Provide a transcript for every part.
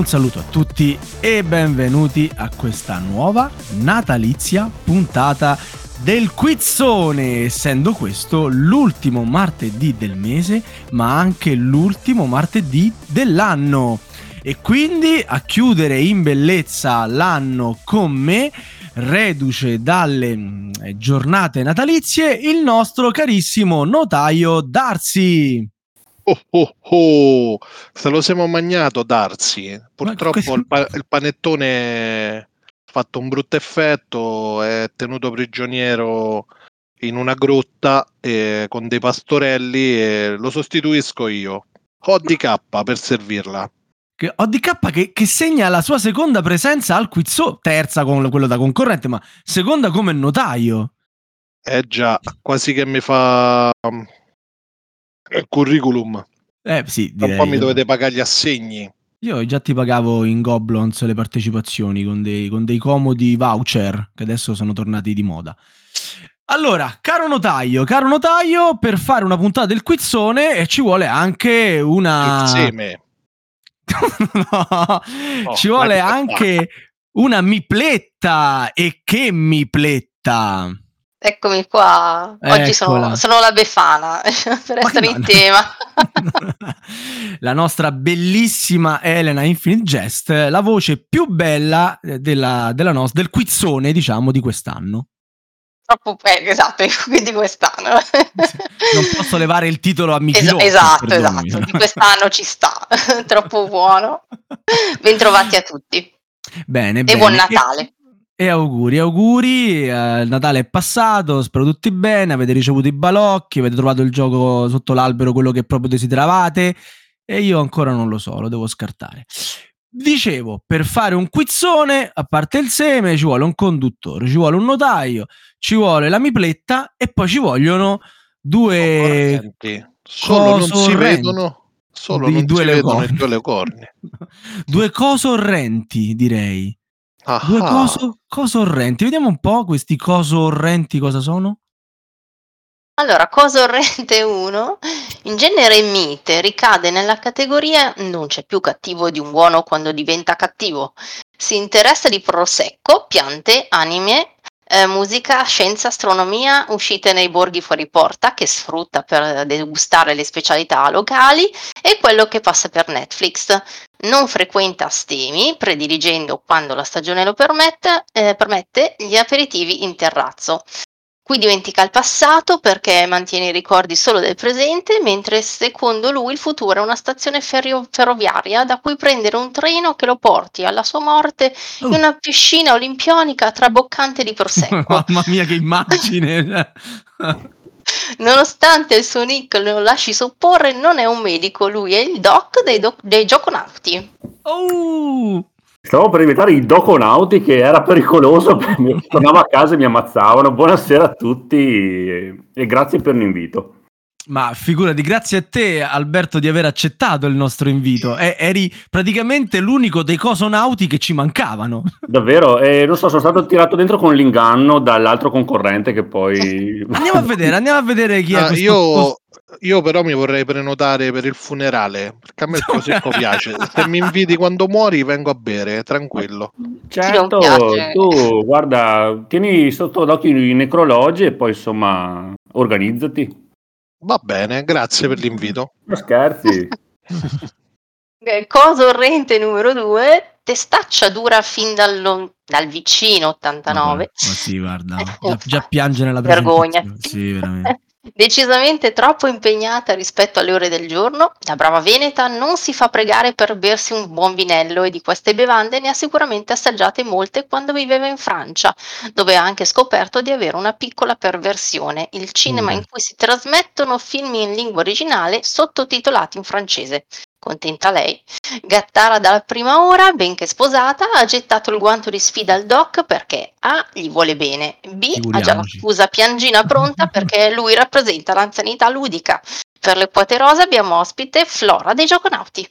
Un saluto a tutti e benvenuti a questa nuova natalizia puntata del quizzone, essendo questo l'ultimo martedì del mese, ma anche l'ultimo martedì dell'anno. E quindi a chiudere in bellezza l'anno con me, reduce dalle mm, giornate natalizie, il nostro carissimo notaio Darsi. Oh, oh, oh, se lo siamo magnato Darsi. Purtroppo il, pa- il, panettone ha fatto un brutto effetto, è tenuto prigioniero in una grotta eh, con dei pastorelli e lo sostituisco io. ODK per servirla. ODK che, che, segna la sua seconda presenza al quizzo, terza con quello da concorrente, ma seconda come notaio. Eh già, quasi che mi fa curriculum. Eh sì, direi. Un po' mi dovete pagare gli assegni. Io già ti pagavo in Goblons le partecipazioni con dei, con dei comodi voucher che adesso sono tornati di moda. Allora, caro notaio, caro notaio, per fare una puntata del quizzone ci vuole anche una... Il seme. no, oh, ci vuole anche una mipletta. E che mipletta! Eccomi qua, oggi sono, sono, la Befana per essere in tema. la nostra bellissima Elena Infinite Jest, la voce più bella della, della nos- del quizzone, diciamo, di quest'anno. Troppo bella, esatto, quindi quest'anno. non posso levare il titolo a Michilotto. Es- esatto, esatto, di quest'anno ci sta, troppo buono. Bentrovati a tutti. Bene, e bene. buon Natale. E auguri, auguri, eh, il Natale è passato, spero tutti bene, avete ricevuto i balocchi, avete trovato il gioco sotto l'albero, quello che proprio desideravate, e io ancora non lo so, lo devo scartare. Dicevo, per fare un quizzone, a parte il seme, ci vuole un conduttore, ci vuole un notaio, ci vuole la mipletta e poi ci vogliono due... Solo non si vedono, solo non due si vedono i due leocorni. due cosorrenti, direi. Ah, Due coso, coso orrenti. Vediamo un po' questi coso orrenti cosa sono. Allora, coso orrente 1, in genere mite ricade nella categoria non c'è più cattivo di un buono quando diventa cattivo. Si interessa di prosecco, piante, anime, eh, musica, scienza, astronomia, uscite nei borghi fuori porta che sfrutta per degustare le specialità locali e quello che passa per Netflix. Non frequenta stemi, prediligendo quando la stagione lo permette, eh, permette gli aperitivi in terrazzo. Qui dimentica il passato perché mantiene i ricordi solo del presente, mentre secondo lui il futuro è una stazione ferro- ferroviaria da cui prendere un treno che lo porti alla sua morte in una piscina olimpionica traboccante di prosecco. Mamma mia che immagine! Nonostante il suo nick lo lasci supporre, non è un medico, lui è il doc dei, doc- dei gioconauti. Oh! Stavo per invitare i doconauti che era pericoloso, tornavo a casa e mi ammazzavano. Buonasera a tutti e grazie per l'invito. Ma figurati, grazie a te Alberto di aver accettato il nostro invito. E, eri praticamente l'unico dei cosonauti che ci mancavano. Davvero? E non so, sono stato tirato dentro con l'inganno dall'altro concorrente che poi... Andiamo a vedere, andiamo a vedere chi è ah, io, io però mi vorrei prenotare per il funerale, perché a me il prosecco piace. Se mi inviti quando muori vengo a bere, tranquillo. Certo, tu guarda, tieni sotto l'occhio i necrologi e poi insomma organizzati. Va bene, grazie per l'invito. Non scherzi. Cosa orrente numero due, testaccia dura fin dal, dal vicino 89. Vabbè, ma sì, guarda, già, già piange nella Vergogna. Sì, veramente. Decisamente troppo impegnata rispetto alle ore del giorno, la brava Veneta non si fa pregare per bersi un buon vinello e di queste bevande ne ha sicuramente assaggiate molte quando viveva in Francia, dove ha anche scoperto di avere una piccola perversione, il cinema mm. in cui si trasmettono film in lingua originale sottotitolati in francese. Contenta lei. Gattara dalla prima ora, benché sposata, ha gettato il guanto di sfida al doc perché A. gli vuole bene, B. ha già la scusa piangina pronta perché lui rappresenta l'anzianità ludica. Per le poete rose abbiamo ospite Flora dei Gioconauti.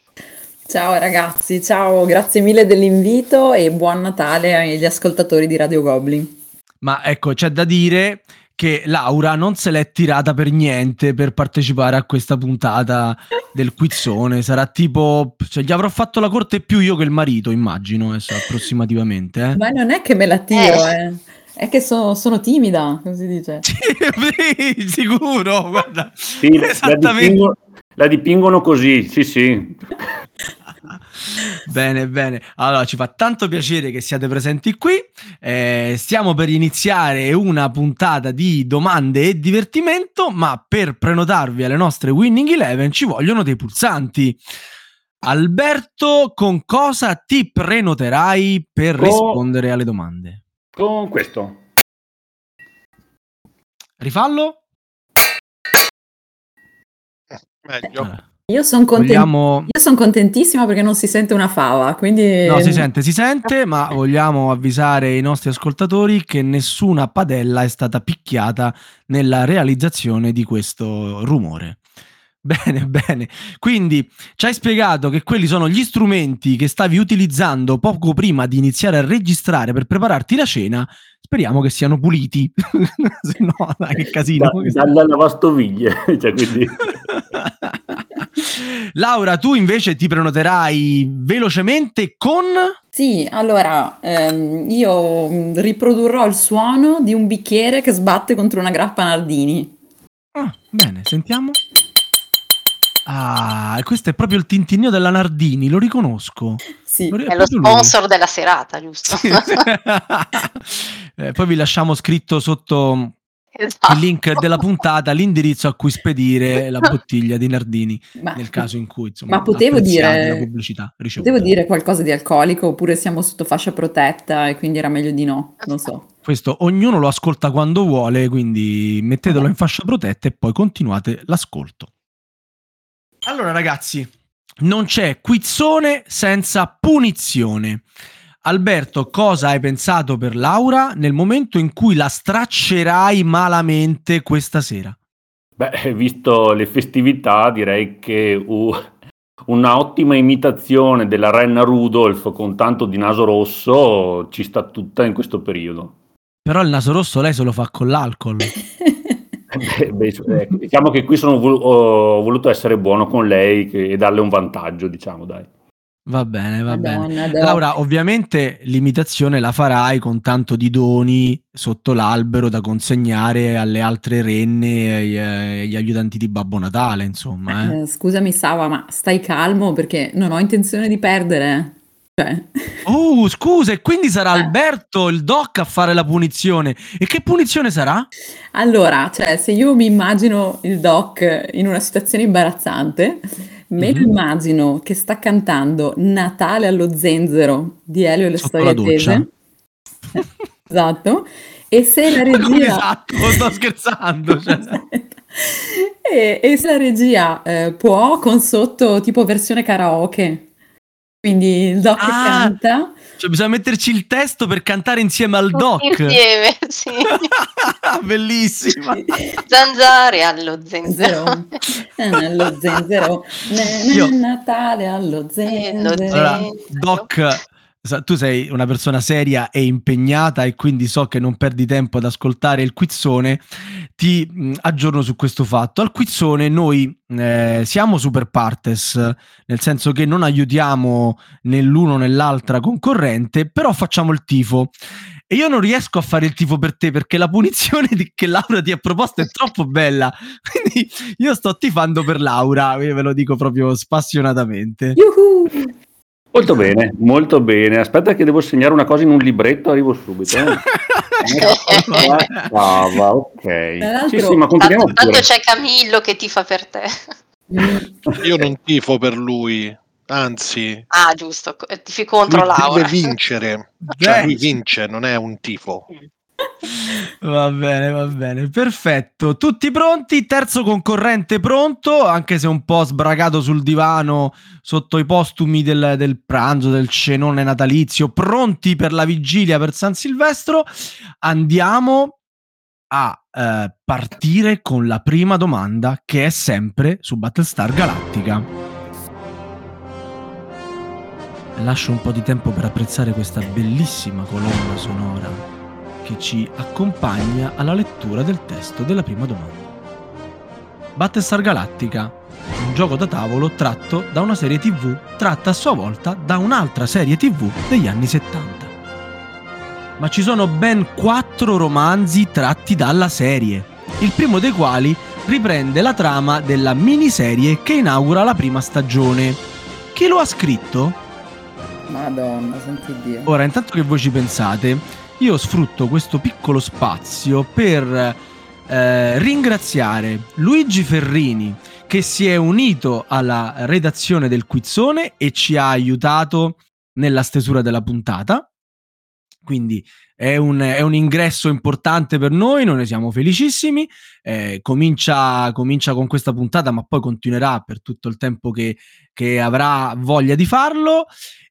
Ciao ragazzi, ciao, grazie mille dell'invito e buon Natale agli ascoltatori di Radio Goblin. Ma ecco, c'è da dire che Laura non se l'è tirata per niente per partecipare a questa puntata del quizzone. Sarà tipo, cioè, gli avrò fatto la corte più io che il marito, immagino, adesso, approssimativamente. Eh? Ma non è che me la tiro, eh. È che so, sono timida, come si dice. Sì, sicuro, guarda. Sì, la, dipingo, la dipingono così, sì, sì. bene, bene. Allora, ci fa tanto piacere che siate presenti qui. Eh, stiamo per iniziare una puntata di domande e divertimento, ma per prenotarvi alle nostre Winning Eleven ci vogliono dei pulsanti. Alberto, con cosa ti prenoterai per con... rispondere alle domande? Con questo. Rifallo? Meglio. Allora. Io sono content- vogliamo... son contentissima perché non si sente una fava, quindi... No, si sente, si sente, ma vogliamo avvisare i nostri ascoltatori che nessuna padella è stata picchiata nella realizzazione di questo rumore. Bene, bene. Quindi ci hai spiegato che quelli sono gli strumenti che stavi utilizzando poco prima di iniziare a registrare per prepararti la cena. Speriamo che siano puliti. Se no, dai, che casino. Da, dalla lavastoviglie. cioè, quindi... Laura, tu invece ti prenoterai velocemente con... Sì, allora ehm, io riprodurrò il suono di un bicchiere che sbatte contro una grappa Nardini. Ah, bene, sentiamo. Ah, questo è proprio il tintinnio della Nardini, lo riconosco. Sì, lo, è, è lo sponsor lui. della serata, giusto? Sì, sì. eh, poi vi lasciamo scritto sotto esatto. il link della puntata, l'indirizzo a cui spedire la bottiglia di Nardini ma, nel caso in cui insomma, ma potevo dire, pubblicità potevo dire qualcosa di alcolico oppure siamo sotto fascia protetta e quindi era meglio di no, non so. Questo ognuno lo ascolta quando vuole, quindi mettetelo in fascia protetta e poi continuate l'ascolto. Allora ragazzi, non c'è quizzone senza punizione. Alberto, cosa hai pensato per Laura nel momento in cui la straccerai malamente questa sera? Beh, visto le festività, direi che uh, una ottima imitazione della Renna Rudolph con tanto di naso rosso ci sta tutta in questo periodo. Però il naso rosso lei se lo fa con l'alcol. Beh, beh, eh, diciamo che qui sono vol- ho voluto essere buono con lei e darle un vantaggio, diciamo, dai. Va bene, va Madonna, bene. Laura, ovviamente l'imitazione la farai con tanto di doni sotto l'albero da consegnare alle altre renne e agli, aiutanti di Babbo Natale, insomma. Eh. Eh, scusami Sava, ma stai calmo perché non ho intenzione di perdere. Cioè. Oh, scusa, e quindi sarà eh. Alberto il doc a fare la punizione. E che punizione sarà? Allora, cioè, se io mi immagino il doc in una situazione imbarazzante, me lo mm-hmm. immagino che sta cantando Natale allo zenzero di Elio e le Sotto storie tese. esatto. E se la regia... esatto, sto scherzando. Cioè. e, e, se la regia eh, può con sotto tipo versione karaoke quindi il doc ah, canta. Cioè bisogna metterci il testo per cantare insieme al doc. Insieme, sì. Bellissima. Zanzare allo zenzero. allo zenzero. Io... Natale allo zenzero. Allora, doc tu sei una persona seria e impegnata e quindi so che non perdi tempo ad ascoltare il quizzone, ti mh, aggiorno su questo fatto. Al quizzone noi eh, siamo super partes, nel senso che non aiutiamo né l'uno né l'altra concorrente, però facciamo il tifo. E io non riesco a fare il tifo per te perché la punizione che Laura ti ha proposto è troppo bella. Quindi io sto tifando per Laura, ve lo dico proprio spassionatamente. Yuhu! Molto bene, molto bene. Aspetta che devo segnare una cosa in un libretto, arrivo subito. Eh. Brava, ok. Sì, sì, ma continuiamo tanto, tanto c'è Camillo che tifa per te. Io non tifo per lui, anzi. Ah, giusto, tifi contro lui Laura. Deve vincere, cioè lui vince, non è un tifo. Va bene, va bene, perfetto. Tutti pronti? Terzo concorrente pronto, anche se un po' sbragato sul divano sotto i postumi del, del pranzo, del cenone natalizio, pronti per la vigilia per San Silvestro. Andiamo a eh, partire con la prima domanda che è sempre su Battlestar Galactica. Lascio un po' di tempo per apprezzare questa bellissima colonna sonora che ci accompagna alla lettura del testo della prima domanda. Battlestar Galactica, un gioco da tavolo tratto da una serie tv tratta a sua volta da un'altra serie tv degli anni 70. Ma ci sono ben quattro romanzi tratti dalla serie, il primo dei quali riprende la trama della miniserie che inaugura la prima stagione. Chi lo ha scritto? Madonna, senti Dio. Ora, intanto che voi ci pensate, io sfrutto questo piccolo spazio per eh, ringraziare Luigi Ferrini che si è unito alla redazione del Quizzone e ci ha aiutato nella stesura della puntata. Quindi è un, è un, ingresso importante per noi, noi ne siamo felicissimi. Eh, comincia, comincia, con questa puntata, ma poi continuerà per tutto il tempo che, che avrà voglia di farlo.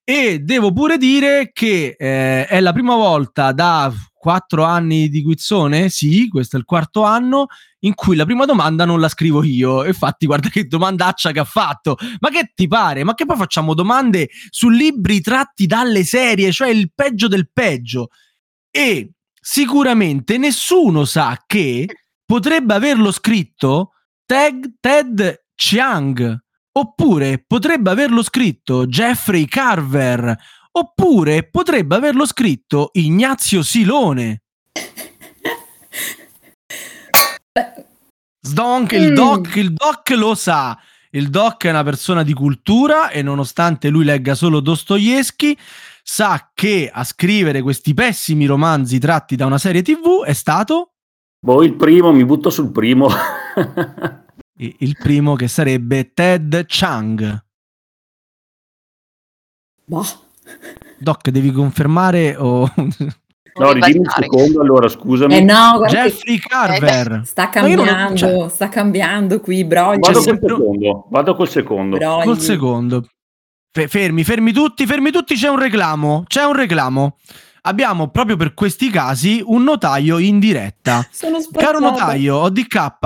E devo pure dire che eh, è la prima volta da quattro anni di Guizzone, sì, questo è il quarto anno, in cui la prima domanda non la scrivo io. Infatti, guarda che domandaccia che ha fatto. Ma che ti pare? Ma che poi facciamo domande su libri tratti dalle serie, cioè il peggio del peggio e sicuramente nessuno sa che potrebbe averlo scritto Ted, Ted Chiang, oppure potrebbe averlo scritto Jeffrey Carver, oppure potrebbe averlo scritto Ignazio Silone. Sdonk, il mm. doc, il doc lo sa. Il doc è una persona di cultura e nonostante lui legga solo Dostoevsky, sa che a scrivere questi pessimi romanzi tratti da una serie TV è stato? Boh, il primo, mi butto sul primo. il primo che sarebbe Ted Chang. Boh. Doc, devi confermare o... No, ridimmi un secondo allora, scusami. Eh no, Jeffrey Carver. Eh, sta cambiando, cioè... sta cambiando qui, brogli. Vado col secondo, vado col secondo. Brogli. Col secondo fermi, fermi tutti, fermi tutti, c'è un reclamo, c'è un reclamo. Abbiamo proprio per questi casi un notaio in diretta. Sono Caro notaio, ODK,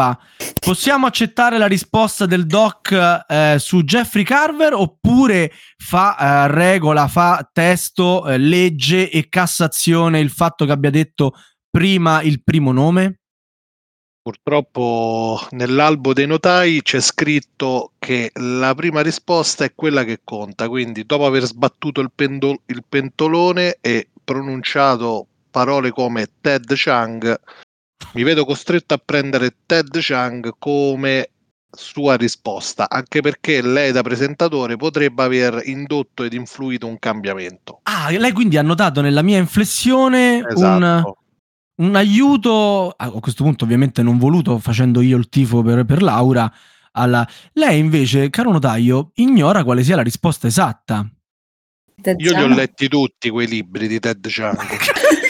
possiamo accettare la risposta del doc eh, su Jeffrey Carver oppure fa eh, regola, fa testo, eh, legge e Cassazione il fatto che abbia detto prima il primo nome? Purtroppo nell'albo dei notai c'è scritto che la prima risposta è quella che conta, quindi dopo aver sbattuto il, pendol- il pentolone e pronunciato parole come Ted Chang, mi vedo costretto a prendere Ted Chang come sua risposta, anche perché lei da presentatore potrebbe aver indotto ed influito un cambiamento. Ah, lei quindi ha notato nella mia inflessione esatto. un un aiuto, a questo punto ovviamente non voluto, facendo io il tifo per, per Laura, alla... lei invece, caro notaio, ignora quale sia la risposta esatta. Io li ho letti tutti quei libri di Ted Chiang.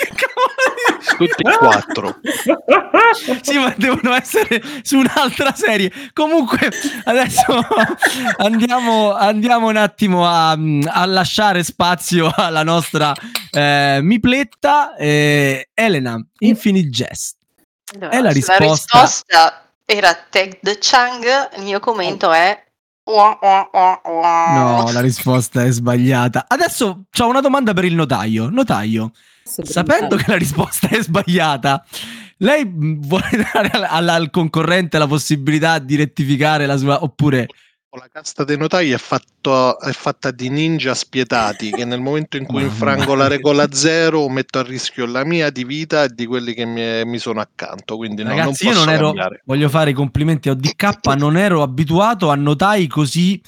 tutti e quattro. sì, ma devono essere su un'altra serie. Comunque, adesso andiamo, andiamo un attimo a, a, lasciare spazio alla nostra eh, mipletta. Eh, Elena, Infinite Jest. Allora, è la risposta... la risposta era the Chang. Il mio commento è No, la risposta è sbagliata. Adesso ho una domanda per il notaio. Notaio, sapendo che la risposta è sbagliata, lei vuole dare al, al concorrente la possibilità di rettificare la sua oppure la casta dei notai è, fatto, è, fatta di ninja spietati che nel momento in cui infrango la regola zero metto a rischio la mia di vita e di quelli che mi, mi sono accanto. Quindi Ragazzi, no, non io non ero, cambiare. voglio fare i complimenti a ODK, non ero abituato a notai così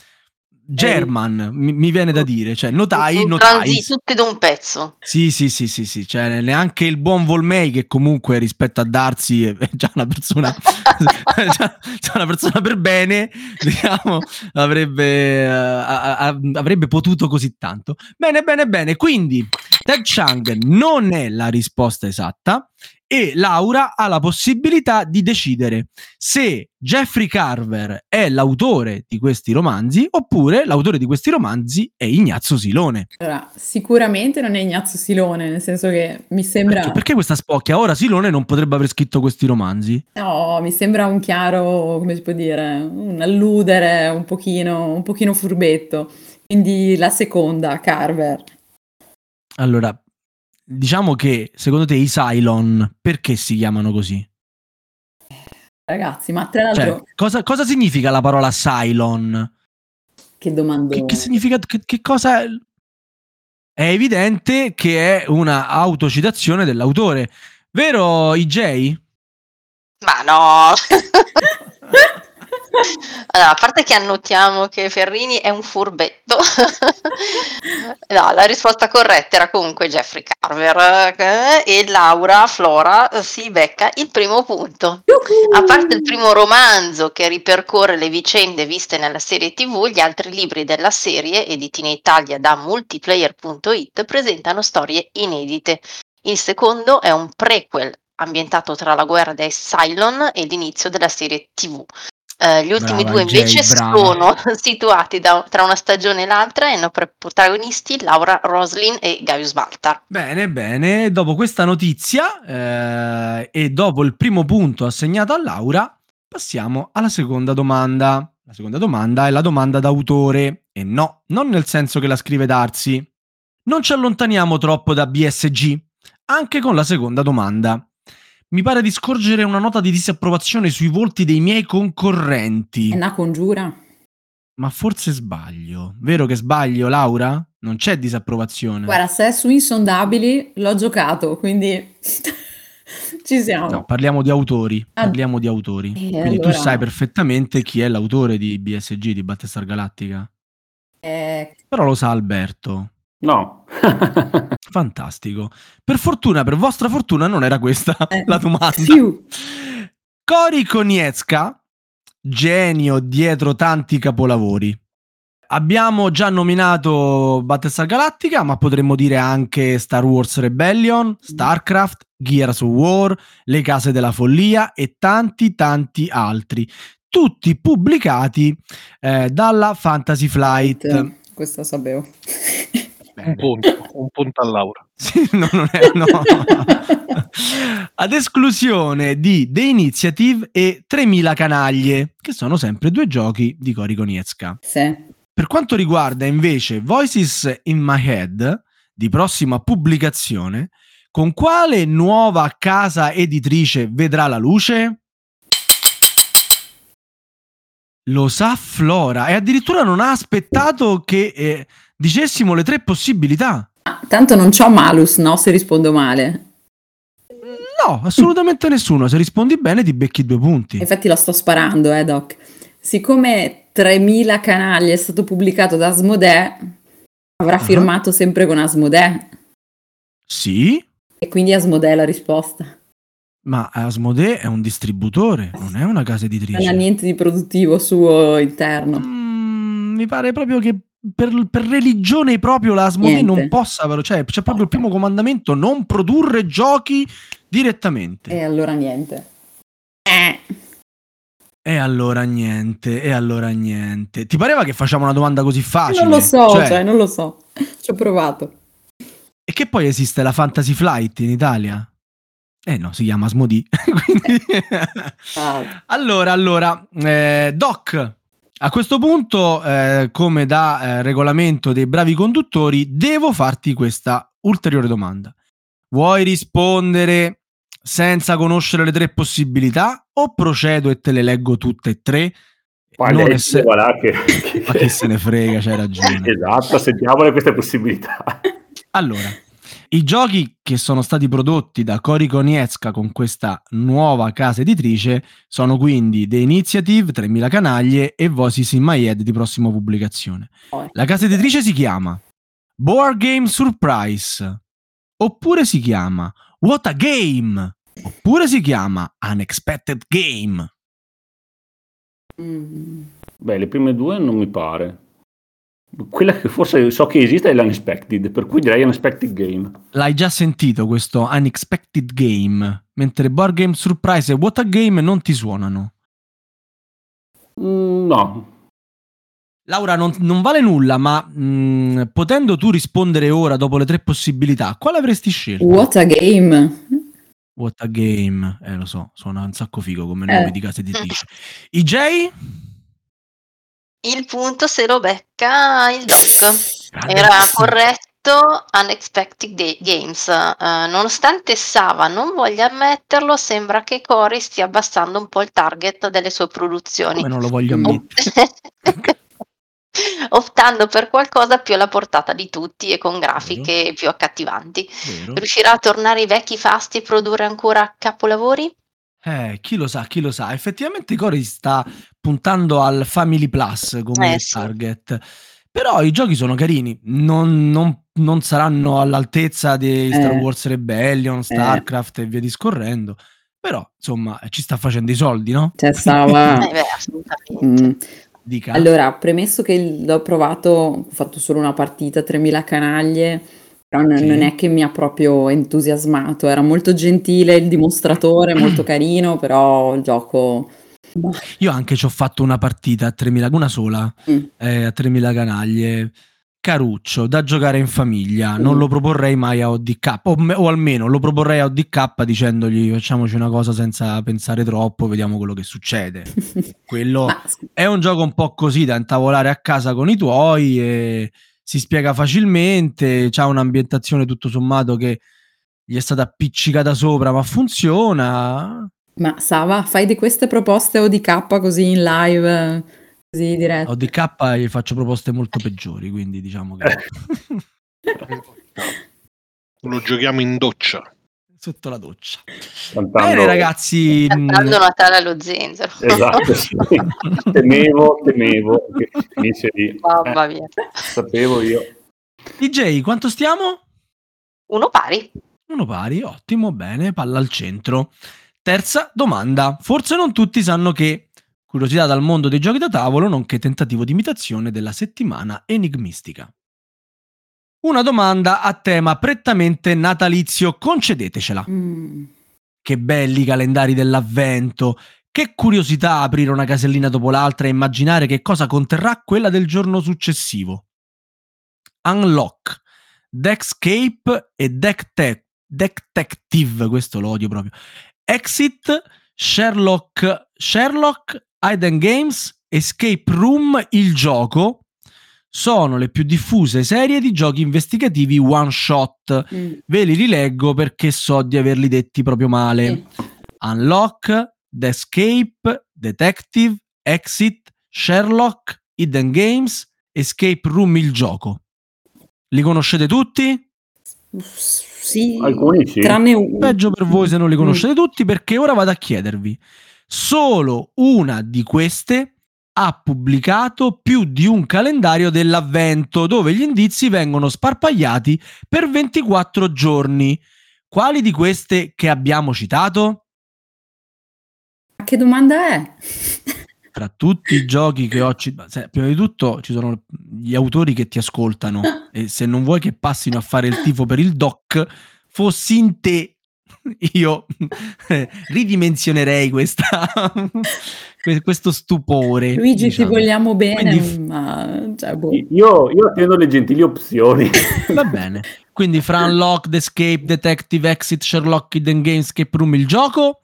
German, mi, mi, viene da dire, cioè notai, un notai. tutte da un pezzo. Sì, sì, sì, sì, sì, cioè neanche il buon Volmei che comunque rispetto a Darsi è già una persona già, già una persona per bene, diciamo, avrebbe, uh, avrebbe potuto così tanto. Bene, bene, bene, quindi Ted Chang non è la risposta esatta e Laura ha la possibilità di decidere se Jeffrey Carver è l'autore di questi romanzi oppure l'autore di questi romanzi è Ignazio Silone. Allora, sicuramente non è Ignazio Silone, nel senso che mi sembra... Perché, perché questa spocchia? Ora Silone non potrebbe aver scritto questi romanzi? No, mi sembra un chiaro, come si può dire, un alludere un pochino, un pochino furbetto. Quindi la seconda, Carver. Allora, diciamo che secondo te i Cylon perché si chiamano così? Ragazzi, ma tra l'altro... Cioè, cosa, cosa, significa la parola Cylon? Che domanda? Che, che, significa... Che, che cosa... È evidente che è una autocitazione dell'autore. Vero, IJ? Ma no! Allora, a parte che annotiamo che Ferrini è un furbetto, no, la risposta corretta era comunque Jeffrey Carver eh, e Laura Flora si becca il primo punto. A parte il primo romanzo che ripercorre le vicende viste nella serie TV, gli altri libri della serie, editi in Italia da multiplayer.it, presentano storie inedite. Il secondo è un prequel ambientato tra la guerra dei Cylon e l'inizio della serie TV. Uh, gli ultimi brava, due invece Jay, sono situati da, tra una stagione e l'altra e hanno protagonisti Laura Roslin e Gaius Baltar. Bene, bene. Dopo questa notizia eh, e dopo il primo punto assegnato a Laura, passiamo alla seconda domanda. La seconda domanda è la domanda d'autore e no, non nel senso che la scrive Darsi. Non ci allontaniamo troppo da BSG, anche con la seconda domanda mi pare di scorgere una nota di disapprovazione sui volti dei miei concorrenti. È una congiura. Ma forse sbaglio. Vero che sbaglio, Laura? Non c'è disapprovazione. Guarda, se è su Insondabili l'ho giocato, quindi ci siamo. No, parliamo di autori. Ah. Parliamo di autori. Quindi allora... tu sai perfettamente chi è l'autore di BSG, di Battestar Galattica. Eh... Però lo sa Alberto. No. Fantastico. Per fortuna, per vostra fortuna, non era questa eh, la domanda. Più. Cory Konietzka, genio dietro tanti capolavori. Abbiamo già nominato Battlestar Galactica, ma potremmo dire anche Star Wars Rebellion, StarCraft, Gears of War, Le Case della Follia e tanti tanti altri, tutti pubblicati eh, dalla Fantasy Flight. Questo sapevo. Un punto, un punto a Laura. Sì, no, non è, no. Ad esclusione di The Initiative e 3000 canaglie, che sono sempre due giochi di Cory Konietzka. Sì. Per quanto riguarda invece Voices in My Head, di prossima pubblicazione, con quale nuova casa editrice vedrà la luce? Lo sa Flora e addirittura non ha aspettato che eh, dicessimo le tre possibilità. Ah, tanto non c'ho malus, no? Se rispondo male. No, assolutamente nessuno. Se rispondi bene ti becchi due punti. Infatti lo sto sparando, eh, Doc. Siccome 3000 canali è stato pubblicato da Asmodee, avrà uh-huh. firmato sempre con Asmodee. Sì. E quindi Asmodee è la risposta. Ma Asmodee è un distributore, non è una casa editrice. Non ha niente di produttivo suo interno. Mm, mi pare proprio che per, per, religione proprio la Asmodee non possa, cioè c'è proprio il primo comandamento, non produrre giochi direttamente. E allora niente. Eh. E allora niente, e allora niente. Ti pareva che facciamo una domanda così facile? Non lo so, cioè, cioè non lo so. Ci ho provato. E che poi esiste la Fantasy Flight in Italia? Eh no, si chiama Asmodee. Quindi... ah. Allora, allora, eh, Doc, a questo punto, eh, come da eh, regolamento dei bravi conduttori, devo farti questa ulteriore domanda. Vuoi rispondere senza conoscere le tre possibilità o procedo e te le leggo tutte e tre? Non esse... voilà, che... Ma che se ne frega, c'hai ragione. esatto, sentiamole queste possibilità. Allora, i giochi che sono stati prodotti da Cory Konietzka con questa nuova casa editrice sono quindi The Initiative, 3000 canaglie e Voices in My Head di prossima pubblicazione. La casa editrice si chiama Board Game Surprise, oppure si chiama What a Game, oppure si chiama Unexpected Game. Mm. Beh, le prime due non mi pare. Quella che forse so che esiste è l'Unexpected, per cui direi Unexpected Game. L'hai già sentito questo Unexpected Game, mentre Board Game Surprise e What a Game non ti suonano? Mm, no. Laura, non, non vale nulla, ma mh, mm, potendo tu rispondere ora dopo le tre possibilità, quale avresti scelto? What a Game. What a Game, eh lo so, suona un sacco figo come nome eh. di casa editrice. IJ? Il punto se lo becca il doc. Era corretto Unexpected Games. Uh, nonostante Sava non voglia ammetterlo, sembra che Cory stia abbassando un po' il target delle sue produzioni. Come non lo voglio ammettere? optando per qualcosa più alla portata di tutti e con grafiche Vero. più accattivanti. Vero. Riuscirà a tornare ai vecchi fasti e produrre ancora capolavori? Eh, chi lo sa, chi lo sa. Effettivamente Cory sta puntando al Family Plus come eh, target. Però i giochi sono carini, non, non, non saranno all'altezza di Star eh. Wars Rebellion, eh. StarCraft e via discorrendo. Però, insomma, ci sta facendo i soldi, no? C'è stava. eh beh. Mm. Dica. Allora, premesso che l'ho provato, ho fatto solo una partita, 3000 canaglie, però n- sì. non è che mi ha proprio entusiasmato, era molto gentile il dimostratore, molto carino, però il gioco... Io anche ci ho fatto una partita a 3000, una sola, mm. eh, a 3000 canaglie caruccio da giocare in famiglia. Non lo proporrei mai a ODK, o, o, almeno lo proporrei a ODK dicendogli facciamoci una cosa senza pensare troppo, vediamo quello che succede. Quello è un gioco un po' così da intavolare a casa con i tuoi e si spiega facilmente, c'ha un'ambientazione tutto sommato che gli è stata appiccicata sopra, ma funziona. Ma Sava, fai di queste proposte ODK così in live? Così diretto. ODK gli faccio proposte molto peggiori, quindi diciamo che... Lo giochiamo in doccia. Sotto la doccia. Cantando... Bene ragazzi. Cantando Natale allo zenzero. Esatto, sì. temevo, temevo che finisce lì. Mamma mia. Eh, sapevo io. DJ, quanto stiamo? Uno pari. Uno pari, ottimo, bene, palla al centro. Terza domanda. Forse non tutti sanno che Curiosità dal mondo dei giochi da tavolo, nonché tentativo di imitazione della settimana enigmistica. Una domanda a tema prettamente natalizio, concedetecela. Mm. Che belli calendari dell'avvento, che curiosità aprire una casellina dopo l'altra e immaginare che cosa conterrà quella del giorno successivo. Unlock, Deckscape e Detective, questo lo odio proprio. Exit, Sherlock, Sherlock Hidden Games, Escape Room, il gioco sono le più diffuse serie di giochi investigativi one shot. Mm. Ve li rileggo perché so di averli detti proprio male. Mm. Unlock, The Escape, Detective, Exit, Sherlock, Hidden Games, Escape Room il gioco. Li conoscete tutti? Sì, alcuni sì. Tranne un... Peggio per voi se non li conoscete mm. tutti perché ora vado a chiedervi Solo una di queste ha pubblicato più di un calendario dell'avvento dove gli indizi vengono sparpagliati per 24 giorni. Quali di queste che abbiamo citato? Che domanda è? Tra tutti i giochi che ho citato, prima di tutto ci sono gli autori che ti ascoltano e se non vuoi che passino a fare il tifo per il doc, fossi in te io eh, ridimensionerei questa, questo stupore. Luigi, diciamo. ti vogliamo bene, Quindi, ma... Cioè, boh. io, io attendo le gentili opzioni. Va bene. Quindi fra Unlocked, Escape, Detective, Exit, Sherlock, Hidden Games, Escape Room, il gioco,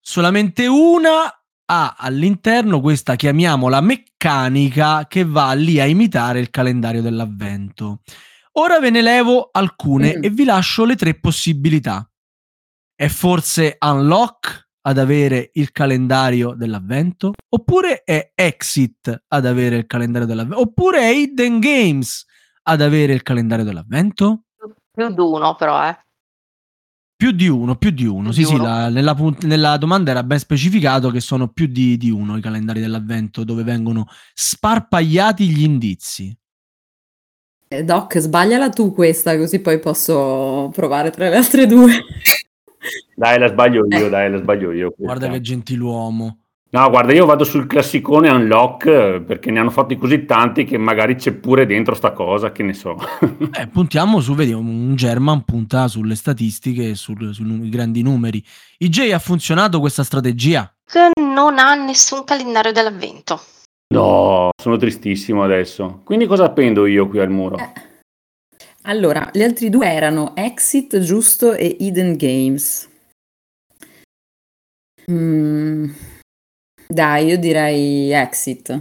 solamente una ha all'interno questa, chiamiamola, meccanica che va lì a imitare il calendario dell'avvento. Ora ve ne levo alcune mm. e vi lascio le tre possibilità. È forse Unlock ad avere il calendario dell'avvento? Oppure è Exit ad avere il calendario dell'avvento? Oppure è Hidden Games ad avere il calendario dell'avvento? Più di uno però, eh. Più di uno, più di uno. Più sì, di sì, uno. La, nella, nella, domanda era ben specificato che sono più di, di, uno i calendari dell'avvento dove vengono sparpagliati gli indizi. Eh, Doc, sbagliala tu questa, così poi posso provare tra le altre due. Dai, la sbaglio io, eh. dai, la sbaglio io. Questa. Guarda che gentiluomo. No, guarda, io vado sul classicone Unlock perché ne hanno fatti così tanti che magari c'è pure dentro sta cosa, che ne so. eh, puntiamo su, vedi, un German punta sulle statistiche, sul, sui grandi numeri. IJ ha funzionato questa strategia? Che non ha nessun calendario dell'avvento. No, sono tristissimo adesso. Quindi cosa appendo io qui al muro? Eh. Allora, gli altri due erano Exit, giusto, e Hidden Games. Mm, dai, io direi Exit.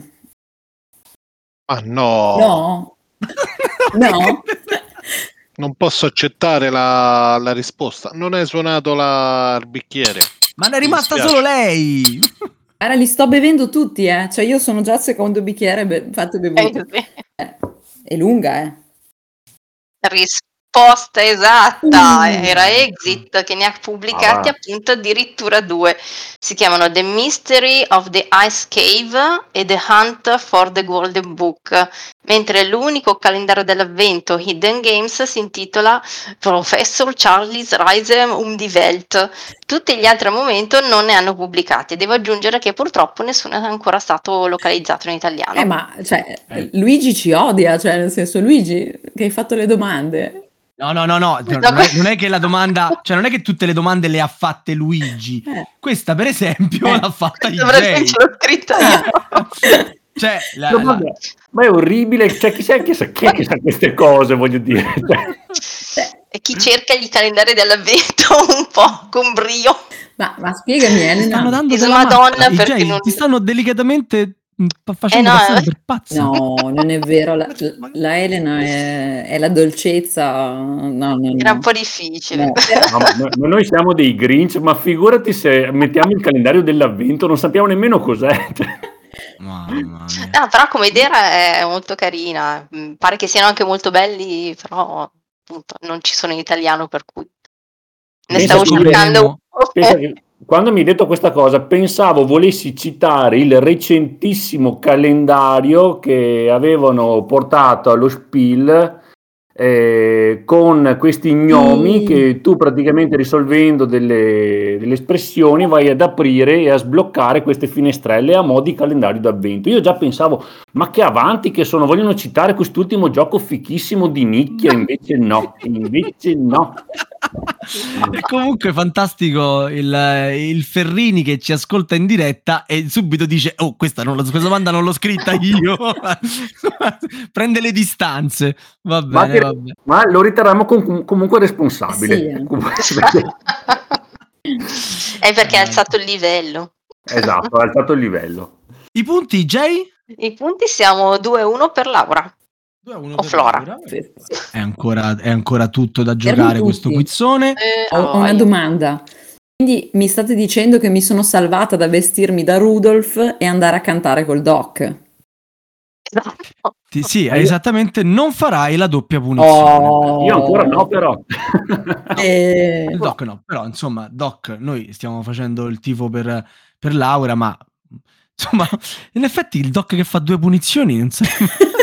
Ah no! No? no? Non posso accettare la, la risposta. Non hai suonato la, il bicchiere. Ma ne è rimasta solo lei. Ora li sto bevendo tutti, eh. Cioè io sono già al secondo bicchiere be- fatto bevuto. Eh, è lunga, eh. risk risposta esatta. Mm. era Exit che ne ha pubblicati ah. appunto addirittura due. Si chiamano The Mystery of the Ice Cave e The Hunt for the Golden Book. Mentre l'unico calendario dell'avvento Hidden Games si intitola Professor Charlie's Reise um die Welt tutti gli altri al momento non ne hanno pubblicati. Devo aggiungere che purtroppo nessuno è ancora stato localizzato in italiano. Eh ma cioè eh. Luigi ci odia cioè nel senso Luigi che hai fatto le domande No, no, no, no, non è, non è, che la domanda, cioè non è che tutte le domande le ha fatte Luigi. Eh. Questa, per esempio, eh. l'ha fatta Dovrei scritta io. cioè, la, no, la... Ma è orribile, cioè, chi, sa, chi, sa, chi è che sa queste cose, voglio dire. Cioè. E chi cerca i calendari dell'avvento un po' con brio. Ma, ma spiegami, Elena. Stanno dando della Madonna perché non... ti stanno delicatamente facendo eh no, eh. per pazza. No, non è vero. La, la Elena è, è, la dolcezza. No, no, Era un po' difficile. No. ma, ma, noi siamo dei Grinch, ma figurati se mettiamo il calendario dell'avvento, non sappiamo nemmeno cos'è. No, però come idea è molto carina. Mm, pare che siano anche molto belli, però appunto, non ci sono in italiano, per cui ne stavo cercando. Pensa quando mi hai detto questa cosa, pensavo volessi citare il recentissimo calendario che avevano portato allo Spiel eh, con questi gnomi mm. che tu praticamente risolvendo delle, delle, espressioni vai ad aprire e a sbloccare queste finestrelle a mo' di calendario d'avvento. Io già pensavo, ma che avanti che sono, vogliono citare quest'ultimo gioco fichissimo di nicchia, invece no, invece no. E comunque fantastico il, il, Ferrini che ci ascolta in diretta e subito dice, oh questa, non, questa domanda non l'ho scritta io, prende le distanze, va bene. Va ma lo riterremo com- comunque responsabile. Sì. È perché ha alzato il livello. Esatto, ha alzato il livello. I punti, Jay? I punti siamo 2-1 per Laura. 2-1 o Flora. È ancora, è ancora tutto da giocare questo quizzone. Eh, Ho una domanda. Quindi mi state dicendo che mi sono salvata da vestirmi da Rudolph e andare a cantare col Doc? Esatto. Ti, sì, esattamente, non farai la doppia punizione. Oh. Io ancora no, però. eh. Il doc no, però insomma, Doc, noi stiamo facendo il tifo per, per Laura, ma insomma, in effetti il Doc che fa due punizioni non sa...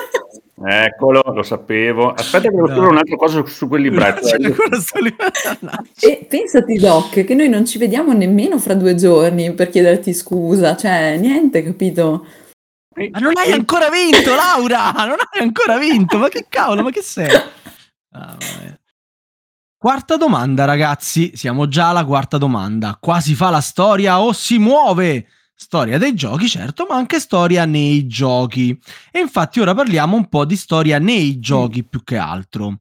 Eccolo, lo sapevo. Aspetta che devo scrivere un'altra cosa su, su quel libretto. e pensati, Doc, che noi non ci vediamo nemmeno fra due giorni per chiederti scusa. Cioè, niente, capito? Ma non hai ancora vinto, Laura! Non hai ancora vinto! Ma che cavolo, ma che sei? Ah, quarta domanda, ragazzi. Siamo già alla quarta domanda. Qua si fa la storia o si muove? Storia dei giochi, certo, ma anche storia nei giochi. E infatti ora parliamo un po' di storia nei giochi mm. più che altro.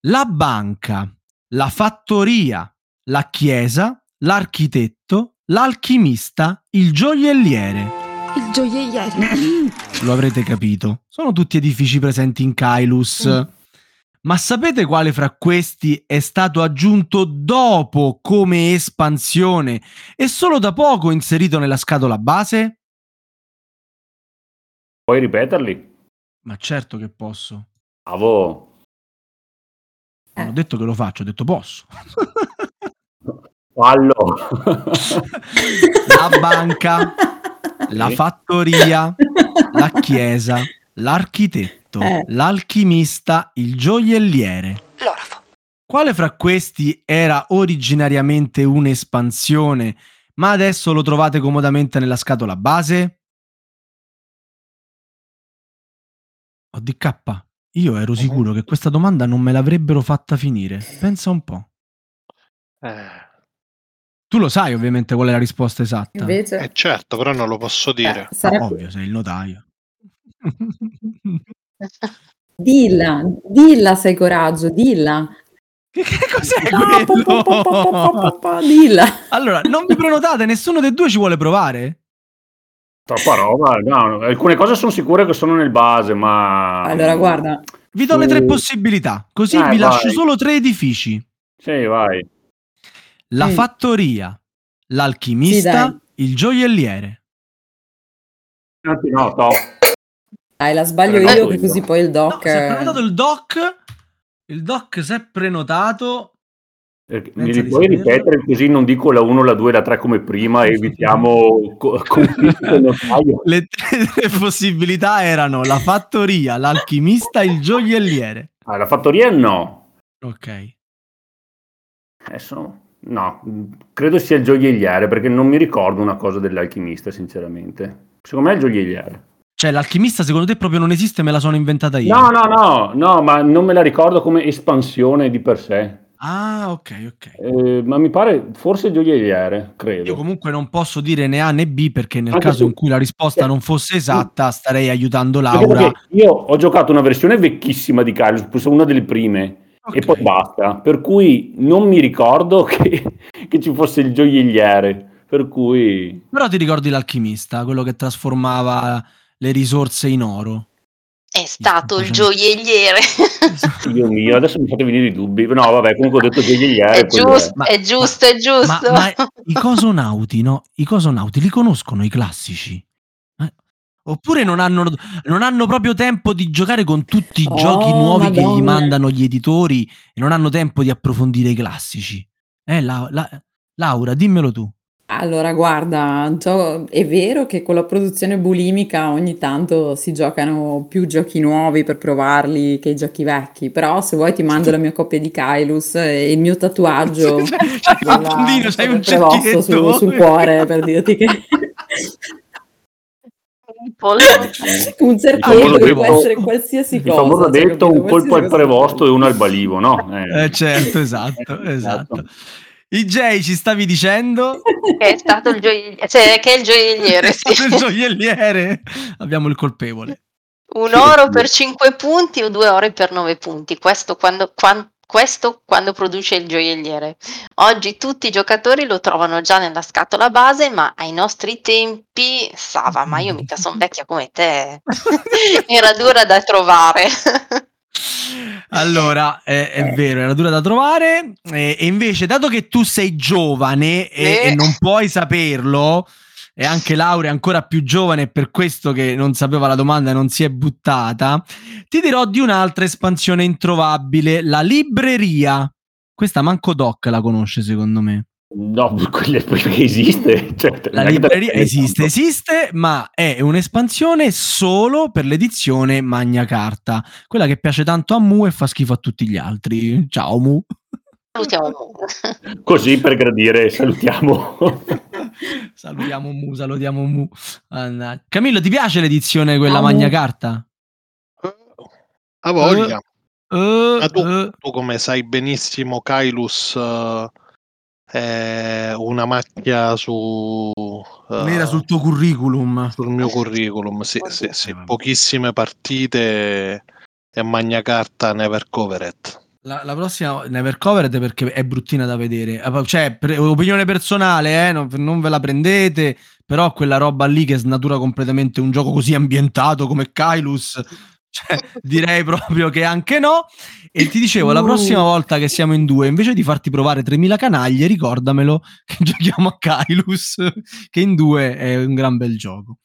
La banca, la fattoria, la chiesa, l'architetto, l'alchimista, il gioielliere il gioielliere. Lo avrete capito. Sono tutti edifici presenti in Kailus. Mm. Ma sapete quale fra questi è stato aggiunto dopo come espansione e solo da poco inserito nella scatola base? Puoi ripeterli? Ma certo che posso. Bravo. Non ho detto che lo faccio, ho detto posso. Fallo. La banca la fattoria, la chiesa, l'architetto, eh. l'alchimista, il gioielliere. L'orafo. Quale fra questi era originariamente un'espansione, ma adesso lo trovate comodamente nella scatola base? ODK, io ero sicuro che questa domanda non me l'avrebbero fatta finire. Pensa un po'. Eh. Tu lo sai ovviamente qual è la risposta esatta. Invece... Eh certo, però non lo posso dire. Eh, sarebbe... Ovvio, sei il notaio. dilla, dilla sei coraggio, dilla. Che, cos'è no, po, po, po, dilla. Allora, non vi prenotate, nessuno dei due ci vuole provare? Troppa roba, no, alcune cose sono sicure che sono nel base, ma... Allora, guarda, Vi do le tre possibilità, così Eh, vi lascio vai. solo tre edifici. Sì, vai. La Mm. fattoria, l'alchimista, Sì, il gioielliere. Anzi, no, top. Dai, la sbaglio io che io. così poi il No, doc... si è prenotato il doc. Il doc si è prenotato. Pensa Mi li puoi ripetere così non dico la 1, la 2 e la 3 come prima e evitiamo co-. Le tre, possibilità erano la fattoria, l'alchimista, il gioielliere. Ah, la fattoria no. Ok. Adesso no, credo sia il gioielliere perché non mi ricordo una cosa dell'alchimista, sinceramente. Secondo me è il gioielliere. Cioè, l'alchimista secondo te proprio non esiste, me la sono inventata io. No, no, no, no, ma non me la ricordo come espansione di per sé. Ah, ok, ok. Eh, ma mi pare forse il gioielliere, Io credo. comunque non posso dire né A né B perché nel Anche caso tu. in cui la risposta non fosse esatta starei aiutando Laura. io ho giocato una versione vecchissima di Kairos, una delle prime, e Ok. poi basta. Per cui non mi ricordo che, che ci fosse il gioielliere. Per cui Però ti ricordi l'alchimista, quello che trasformava le risorse in oro? È stato il facendo- gioielliere. Dio mio, adesso mi fate venire i dubbi. No, vabbè, comunque ho detto gioielliere. È giusto, Ma- è giusto, è Ma, giusto. ma i cosonauti, no? I cosonauti li conoscono i classici? Eh? Oppure non hanno, non hanno proprio tempo di giocare con tutti i Oh, giochi nuovi che gli Madonna. mandano gli editori e non hanno tempo di approfondire i classici? Eh, La- La- Laura, dimmelo tu. Allora, guarda, gio- è vero che con la produzione bulimica ogni tanto si giocano più giochi nuovi per provarli che i giochi vecchi, però se vuoi ti mando la mia coppia di Kailus e il mio tatuaggio C'hai un della- puntino, c'hai un sul, cerchietto. sul cuore per dirti che Un un famoso cerchietto che può essere qualsiasi Il cosa. famoso cioè, detto capito? un colpo al prevosto e uno al balivo, no? Eh, certo, esatto, Eh, esatto. IJ, ci stavi dicendo? che è stato il gioielliere, cioè che è il gioielliere, sì. il gioielliere. Abbiamo il colpevole. Un oro per 5 punti o due ore per 9 punti. Questo quando, quan- questo quando produce il gioielliere. Oggi tutti i giocatori lo trovano già nella scatola base, ma ai nostri tempi, Sava, ma io mica sono vecchia come te. Era dura da trovare. Allora, è, è vero, era dura da trovare. E, e invece, dato che tu sei giovane e, Eh. e non puoi saperlo, e anche Laura è ancora più giovane, per questo che non sapeva la domanda e non si è buttata, ti dirò di un'altra espansione introvabile, la libreria. Questa manco Doc la conosce, secondo me. No, quella perché esiste. Cioè, La libreria esiste, tanto. esiste, ma è un'espansione solo per l'edizione Magna Carta, quella che piace tanto a Mu e fa schifo a tutti gli altri. Ciao Mu. Salutiamo. Così per gradire, salutiamo. salutiamo Mu, salutiamo Mu. Mannaggia. Camillo, ti piace l'edizione quella Ah, Magna Mu. Carta? Ha voglia. Eh, Ma tu, eh, tu come sai benissimo, Kailus eh, una macchia su, eh, nera sul tuo curriculum. sul mio curriculum. Sì, sì, sì. Pochissime partite e Magna Carta Never Covered. La, la prossima Never Covered perché è bruttina da vedere. Eh, Cioè, pre- opinione personale, eh, non, non ve la prendete, però quella roba lì che snatura completamente un gioco così ambientato come Kailus, cioè, direi proprio che anche no. E ti dicevo, la prossima volta che siamo in due, invece di farti provare 3000 canaglie, ricordamelo che giochiamo a Kailus, che in due è un gran bel gioco.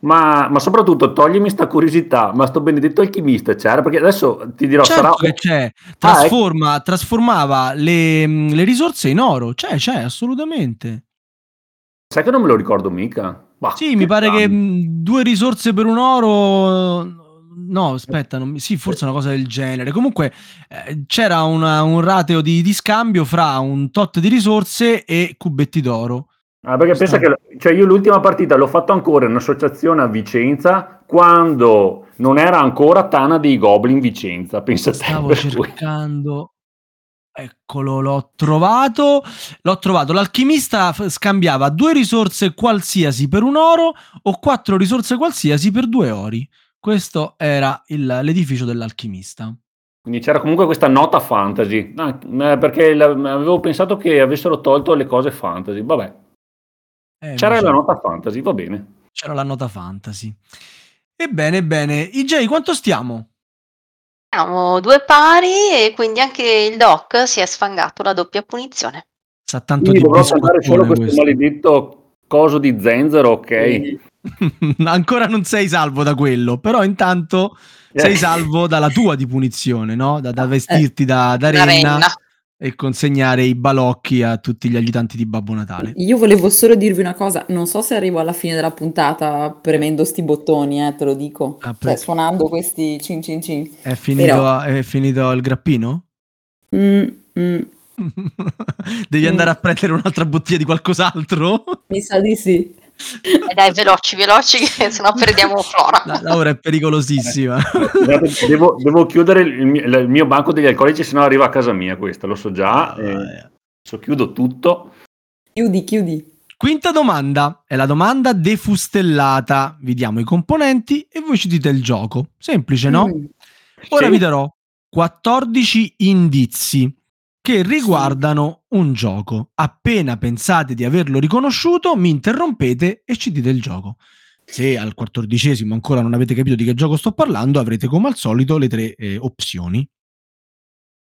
ma, ma soprattutto toglimi sta curiosità, ma sto benedetto alchimista c'era? Perché adesso ti dirò, Certo sarà... che c'è, Ah, trasforma, trasformava le, le risorse in oro, c'è, c'è, assolutamente. Sai che non me lo ricordo mica? Bah, Sì, mi pare che strano. mh, due risorse per un oro. No, aspetta, non mi- sì, forse una cosa del genere. Comunque eh, c'era una- un rateo di, di scambio fra un tot di risorse e cubetti d'oro. Ah, perché pensa che cioè io l'ultima partita l'ho fatto ancora in associazione a Vicenza quando non era ancora Tana dei Goblin Vicenza. Pensa. Stavo cercando. Eccolo, l'ho trovato. L'ho trovato. L'alchimista f- scambiava due risorse qualsiasi per un oro o quattro risorse qualsiasi per due ori. Questo era il- l'edificio dell'alchimista. Quindi c'era comunque questa nota fantasy. Ah, perché avevo pensato che avessero tolto le cose fantasy. Vabbè, Eh, c'era la nota fantasy, va bene. c'era la nota fantasy. Ebbene, ebbene, IJ, quanto stiamo? Siamo due pari e quindi anche il doc si è sfangato la doppia punizione. Sa tanto Io di dovrò salvare solo biscottone questo maledetto coso di zenzero, ok? Ancora non sei salvo da quello, però intanto sei Eh. salvo dalla tua di punizione, no? Da, da Eh. vestirti da, da renna, renna. e consegnare i balocchi a tutti gli aiutanti di Babbo Natale. Io volevo solo dirvi una cosa, non so se arrivo alla fine della puntata premendo sti bottoni, eh, te lo dico. Ah, Cioè, suonando questi cin cin cin. È finito, Però- è finito il grappino? Mm, mm, Devi Mm. andare a prendere un'altra bottiglia di qualcos'altro? mi sa di sì. E dai, veloci, veloci, che sennò perdiamo Flora. La- Laura è pericolosissima. Devo, devo chiudere il mio, il mio banco degli alcolici, se no arriva a casa mia questa, lo so già. eh, adesso chiudo tutto. Chiudi, chiudi. Quinta domanda è la domanda defustellata. Vi diamo i componenti e voi ci dite il gioco. Semplice, no? Mm. Ora Sì. vi darò 14 indizi che riguardano un gioco. Appena pensate di averlo riconosciuto, mi interrompete e ci dite il gioco. Se al quattordicesimo ancora non avete capito di che gioco sto parlando, avrete come al solito le tre eh, opzioni.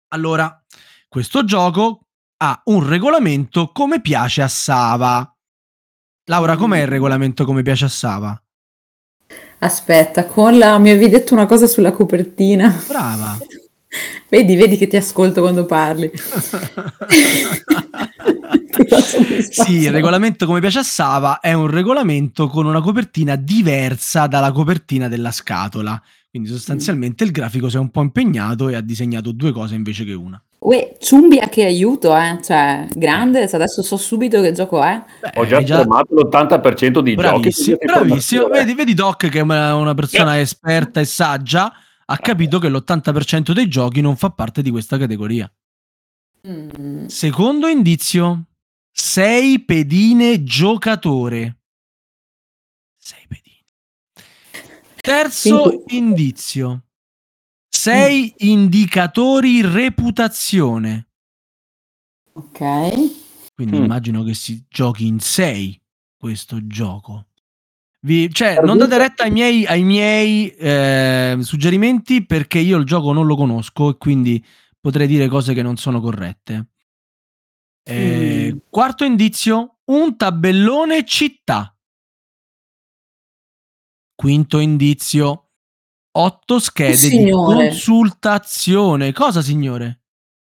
Allora, questo gioco ha un regolamento come piace a Sava. Laura, com'è il regolamento come piace a Sava? Aspetta, con la... mi avevi detto una cosa sulla copertina. Brava. Vedi, vedi che ti ascolto quando parli. Sì, il regolamento come piace a Sava è un regolamento con una copertina diversa dalla copertina della scatola. Quindi sostanzialmente il grafico si è un po' impegnato e ha disegnato due cose invece che una. Uè, Ciumbia che aiuto, eh? Cioè, grande, adesso so subito che gioco è. Beh, Ho già fermato l'80% di Bravissimo, giochi. bravissimo. Vedi, vedi Doc che è una, una persona esperta e saggia, ha capito che l'80% dei giochi non fa parte di questa categoria. Mm. Secondo indizio, sei pedine giocatore. Sei pedine. Terzo Cinque. indizio, sei indicatori reputazione. Ok. Quindi Mm. immagino che si giochi in sei questo gioco. Vi- cioè, non date retta ai miei, ai miei eh, suggerimenti perché io il gioco non lo conosco e quindi potrei dire cose che non sono corrette. Eh, Mm. Quarto indizio, un tabellone città. Quinto indizio, otto schede di consultazione. Cosa, signore?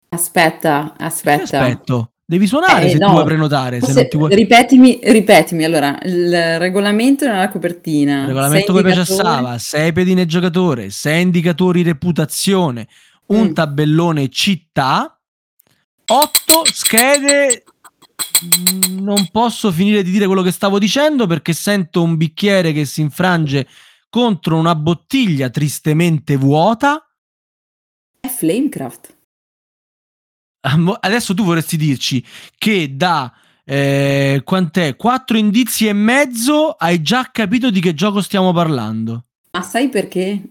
Aspetta, aspetta. aspetto? Devi suonare Eh, se tu no. vuoi prenotare. Se Forse- non ti vuoi... ripetimi, ripetimi, allora, il regolamento nella copertina. Regolamento sei come piace a. Sava, 6 pedine giocatore, 6 indicatori reputazione, un Mm. tabellone città, 8 schede. Mm, Non posso finire di dire quello che stavo dicendo perché sento un bicchiere che si infrange contro una bottiglia tristemente vuota. È Flamecraft. Amo- Adesso tu vorresti dirci che da eh, quant'è? 4 indizi e mezzo hai già capito di che gioco stiamo parlando. Ma sai perché?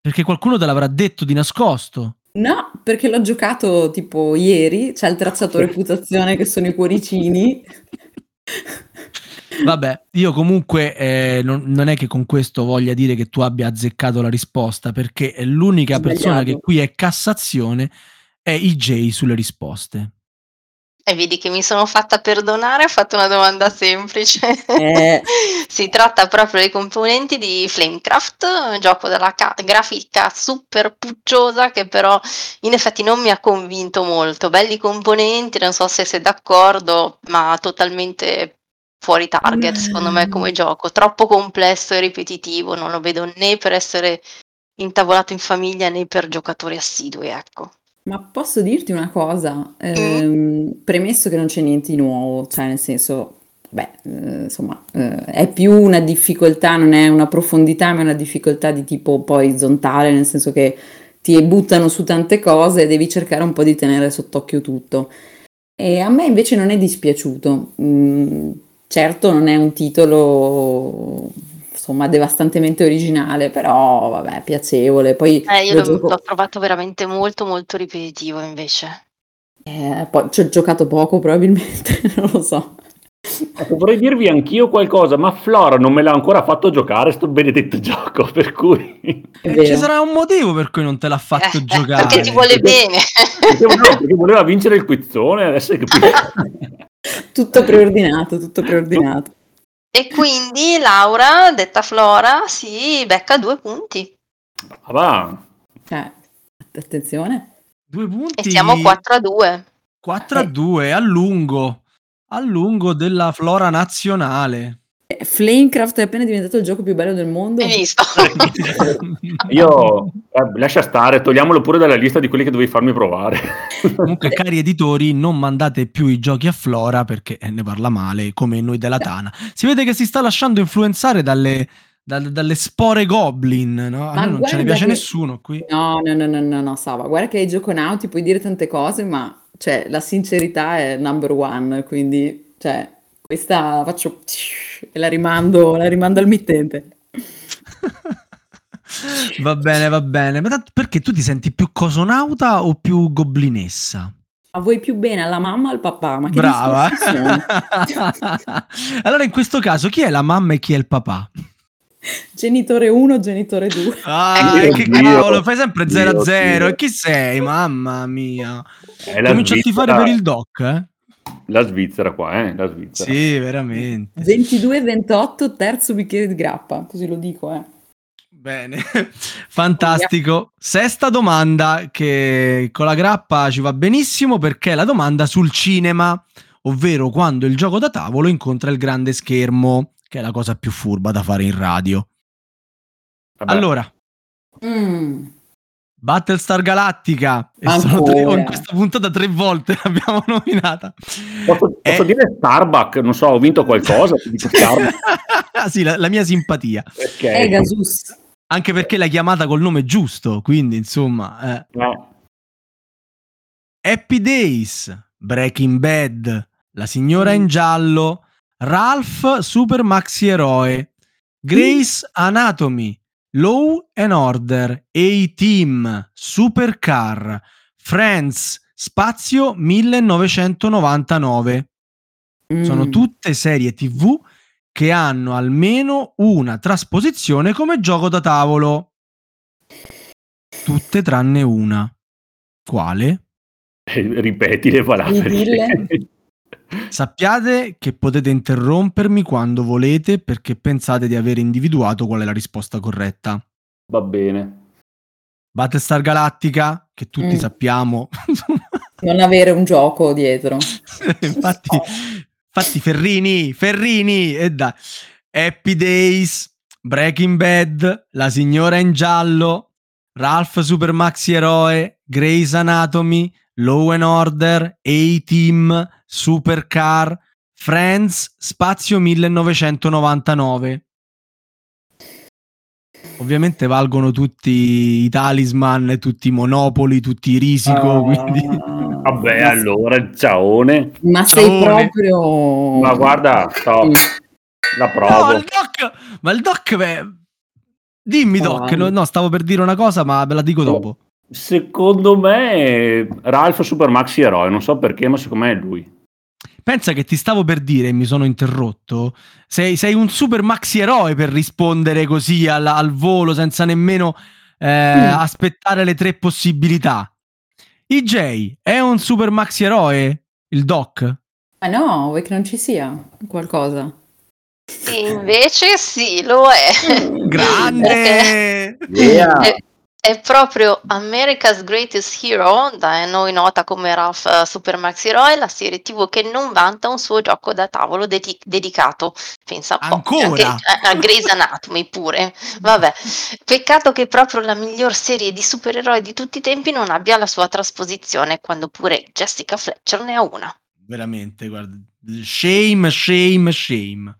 Perché qualcuno te l'avrà detto di nascosto. No, perché l'ho giocato tipo ieri, c'è il tracciato reputazione che sono i cuoricini. Vabbè, io comunque eh, non, non è che con questo voglia dire che tu abbia azzeccato la risposta, perché è l'unica Sbagliato. persona che qui è Cassazione è IJ sulle risposte. E vedi che mi sono fatta perdonare, ho fatto una domanda semplice. Eh. si tratta proprio dei componenti di Flamecraft, un gioco dalla ca- grafica super pucciosa che però in effetti non mi ha convinto molto. Belli componenti, non so se sei d'accordo, ma totalmente fuori target secondo me come gioco. Troppo complesso e ripetitivo, non lo vedo né per essere intavolato in famiglia né per giocatori assidui, ecco. Ma posso dirti una cosa? Ehm, premesso che non c'è niente di nuovo, cioè nel senso, beh, eh, insomma, eh, è più una difficoltà, non è una profondità, ma è una difficoltà di tipo un po' orizzontale, nel senso che ti buttano su tante cose e devi cercare un po' di tenere sott'occhio tutto. E a me invece non è dispiaciuto. Mm, certo non è un titolo, insomma, devastantemente originale, però vabbè, piacevole. Poi Eh, io lo l'ho, gioco- l'ho trovato veramente molto molto ripetitivo invece. Eh, poi ci ho giocato poco probabilmente, non lo so. Ecco, vorrei dirvi anch'io qualcosa, ma Flora non me l'ha ancora fatto giocare sto benedetto gioco, per cui... Eh, ci sarà un motivo per cui non te l'ha fatto eh, giocare. Perché ti vuole bene. Perché, no, perché voleva vincere il quizzone, adesso hai capito. tutto preordinato, tutto preordinato. E quindi Laura, detta Flora, si becca due punti. Brava. Eh, attenzione. Due punti. E siamo 4 a 2. 4 a 2 a lungo a lungo della flora nazionale. Eh, Flamecraft è appena diventato il gioco più bello del mondo. visto. Io eh, lascia stare, togliamolo pure dalla lista di quelli che dovevi farmi provare. Comunque, cari editori, non mandate più i giochi a Flora perché eh, ne parla male, come noi della Tana. Si vede che si sta lasciando influenzare dalle, dalle, dalle spore goblin, no? A noi non ce ne piace che... nessuno qui. No, no, no, no, no, no, Sava, guarda che ai gioconauti puoi dire tante cose, ma cioè, la sincerità è number one, quindi, cioè, questa la faccio e la rimando, la rimando al mittente. va bene, va bene. Ma perché tu ti senti più cosonauta o più goblinessa? Ma vuoi più bene alla mamma o al papà? Ma che Brava. allora, in questo caso, chi è la mamma e chi è il papà? Genitore 1, genitore 2. Ah, eh, che cavolo, fai sempre 0 a 0. E chi sei? Mamma mia. Comincia a tifare per il doc, eh? La Svizzera qua, eh? La Svizzera. Sì, veramente. 22-28, terzo bicchiere di grappa, così lo dico, eh. Bene, fantastico. Sesta domanda che con la grappa ci va benissimo perché è la domanda sul cinema, ovvero quando il gioco da tavolo incontra il grande schermo che è la cosa più furba da fare in radio. Vabbè. Allora, mm. Battlestar Galactica, e sono tre, in questa puntata tre volte l'abbiamo nominata. Posso, è... posso dire Starbuck? Non so, ho vinto qualcosa? sì, la, la, mia simpatia. Okay. Pegasus. Anche perché l'hai chiamata col nome giusto, quindi insomma... Eh. No. Happy Days, Breaking Bad, La signora in giallo, Ralph Super Maxi Eroe, Grace Anatomy, Law and Order, A-Team, Supercar, Friends, Spazio 1999. Mm. Sono tutte serie TV che hanno almeno una trasposizione come gioco da tavolo. Tutte tranne una. Quale? Ripeti le parole. Sappiate che potete interrompermi quando volete perché pensate di aver individuato qual è la risposta corretta. Va bene. Battlestar Galactica, che tutti mm. sappiamo. non avere un gioco dietro. infatti, infatti, Ferrini, Ferrini, e dai. Happy Days, Breaking Bad, La signora in giallo, Ralph Super Maxi Eroe, Grey's Anatomy, Law and Order, A-Team, Supercar, Friends, Spazio 1999. Ovviamente valgono tutti i talisman, tutti i monopoli, tutti i risico. Uh, quindi... Vabbè, allora il ciaone. Ma sei proprio. Ma guarda, stop. la provo. No, il doc, ma il doc, beh... dimmi, doc. No, no, stavo per dire una cosa, ma ve la dico dopo. Secondo me, Ralph Super Maxi Eroe, non so perché, ma secondo me è lui. Pensa che ti stavo per dire e mi sono interrotto. Sei, sei, un super maxi eroe per rispondere così al, al volo senza nemmeno eh, mm. aspettare le tre possibilità. EJ è un super maxi eroe? Il doc? Ma no, vuoi che non ci sia qualcosa? Invece sì, lo è. Grande! yeah. Eh, è proprio America's Greatest Hero, da noi nota come Ralph uh, Super Max Hero, la serie TV che non vanta un suo gioco da tavolo de- dedicato. Pensa un po'. Anche a, a Grey's Anatomy pure. Vabbè, peccato che proprio la miglior serie di supereroi di tutti i tempi non abbia la sua trasposizione, quando pure Jessica Fletcher ne ha una. Veramente, guarda. Shame, shame, shame.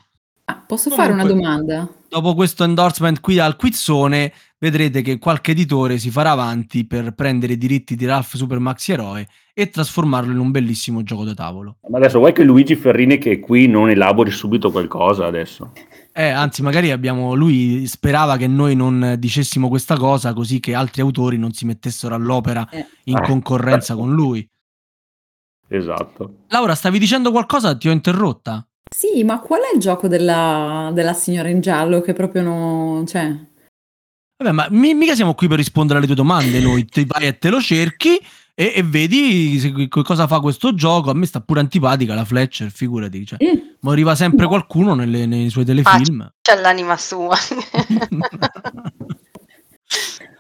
Ah, posso Comunque, fare una domanda? Dopo questo endorsement qui al quizzone, vedrete che qualche editore si farà avanti per prendere i diritti di Ralph Super Maxi Eroe e trasformarlo in un bellissimo gioco da tavolo. Ma adesso vuoi che Luigi Ferrini che è qui non elabori subito qualcosa adesso? Eh, anzi, magari abbiamo. Lui sperava che noi non dicessimo questa cosa così che altri autori non si mettessero all'opera eh. in eh. concorrenza con lui. Esatto. Laura, stavi dicendo qualcosa? Ti ho interrotta? Sì, ma qual è il gioco della, della signora in giallo che proprio non... Cioè... Vabbè, ma mi- mica siamo qui per rispondere alle tue domande, noi ti vai e te lo cerchi e, e vedi se- cosa fa questo gioco. A me sta pure antipatica la Fletcher, figurati. Cioè, Mm. ma arriva sempre qualcuno nelle- nei suoi Ah, telefilm. c'è l'anima sua.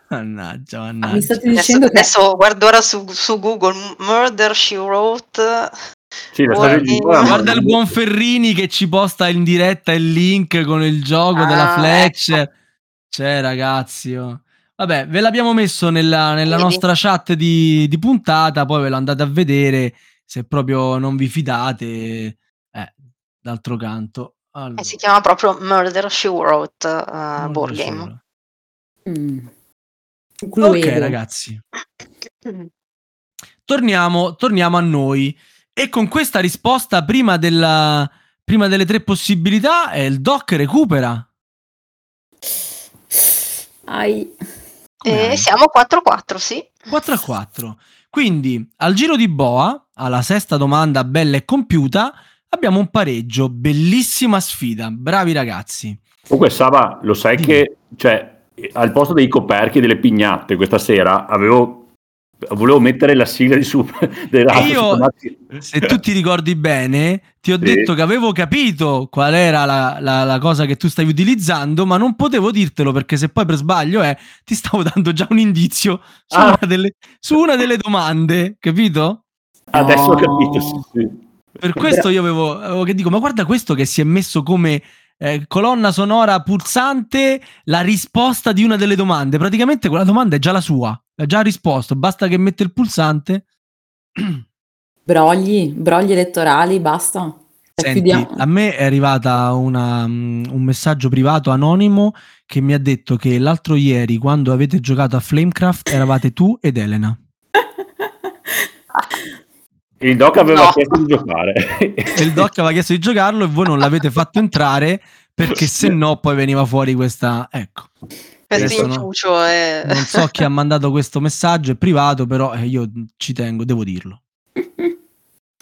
mannaggia, Ah, mi mannaggia. state Adesso, dicendo che... adesso guardo ora su, su Google Murder She Wrote. Sì, la Guardi- storia di Noah, Guarda il buon Ferrini che ci posta in diretta il link con il gioco Ah, della Fletcher. Cioè, ragazzi, oh. vabbè, ve l'abbiamo messo nella, nella nostra chat di, di puntata, poi ve lo andate a vedere se proprio non vi fidate. Eh, d'altro canto. Allora, Eh, si chiama proprio Murder She Wrote uh, board so. game. Mm. Ok, ragazzi, torniamo, torniamo a noi. E con questa risposta, prima, della, prima delle tre possibilità, eh, il doc recupera. Ai. E hai? siamo 4-4, sì. 4 a 4. Quindi al giro di boa, alla sesta domanda bella e compiuta, abbiamo un pareggio. Bellissima sfida. Bravi ragazzi. Comunque, Saba, lo sai Dimmi. che cioè, al posto dei coperchi e delle pignate questa sera avevo volevo mettere la sigla di Super della io-. Se tu ti ricordi bene, ti ho Sì. detto che avevo capito qual era la, la- la cosa che tu stavi utilizzando, ma non potevo dirtelo perché se poi per sbaglio eh, ti stavo dando già un indizio su, Ah. una, delle, su una delle domande, capito? Adesso ho No. capito, sì, sì. Per questo io avevo, avevo che dico, ma guarda questo che si è messo come eh, colonna sonora pulsante la risposta di una delle domande. Praticamente quella domanda è già la sua, ha già risposto, basta che mette il pulsante. Brogli, brogli elettorali, basta. Senti, a me è arrivata una, mm, un messaggio privato anonimo che mi ha detto che l'altro ieri, quando avete giocato a Flamecraft, eravate tu ed Elena. Il doc aveva No. chiesto di giocare. Il doc aveva chiesto di giocarlo e voi non l'avete fatto entrare perché se no poi veniva fuori questa... Ecco. Questo Adesso no. inciucio è... Non so chi ha mandato questo messaggio, è privato, però eh, io ci tengo, devo dirlo.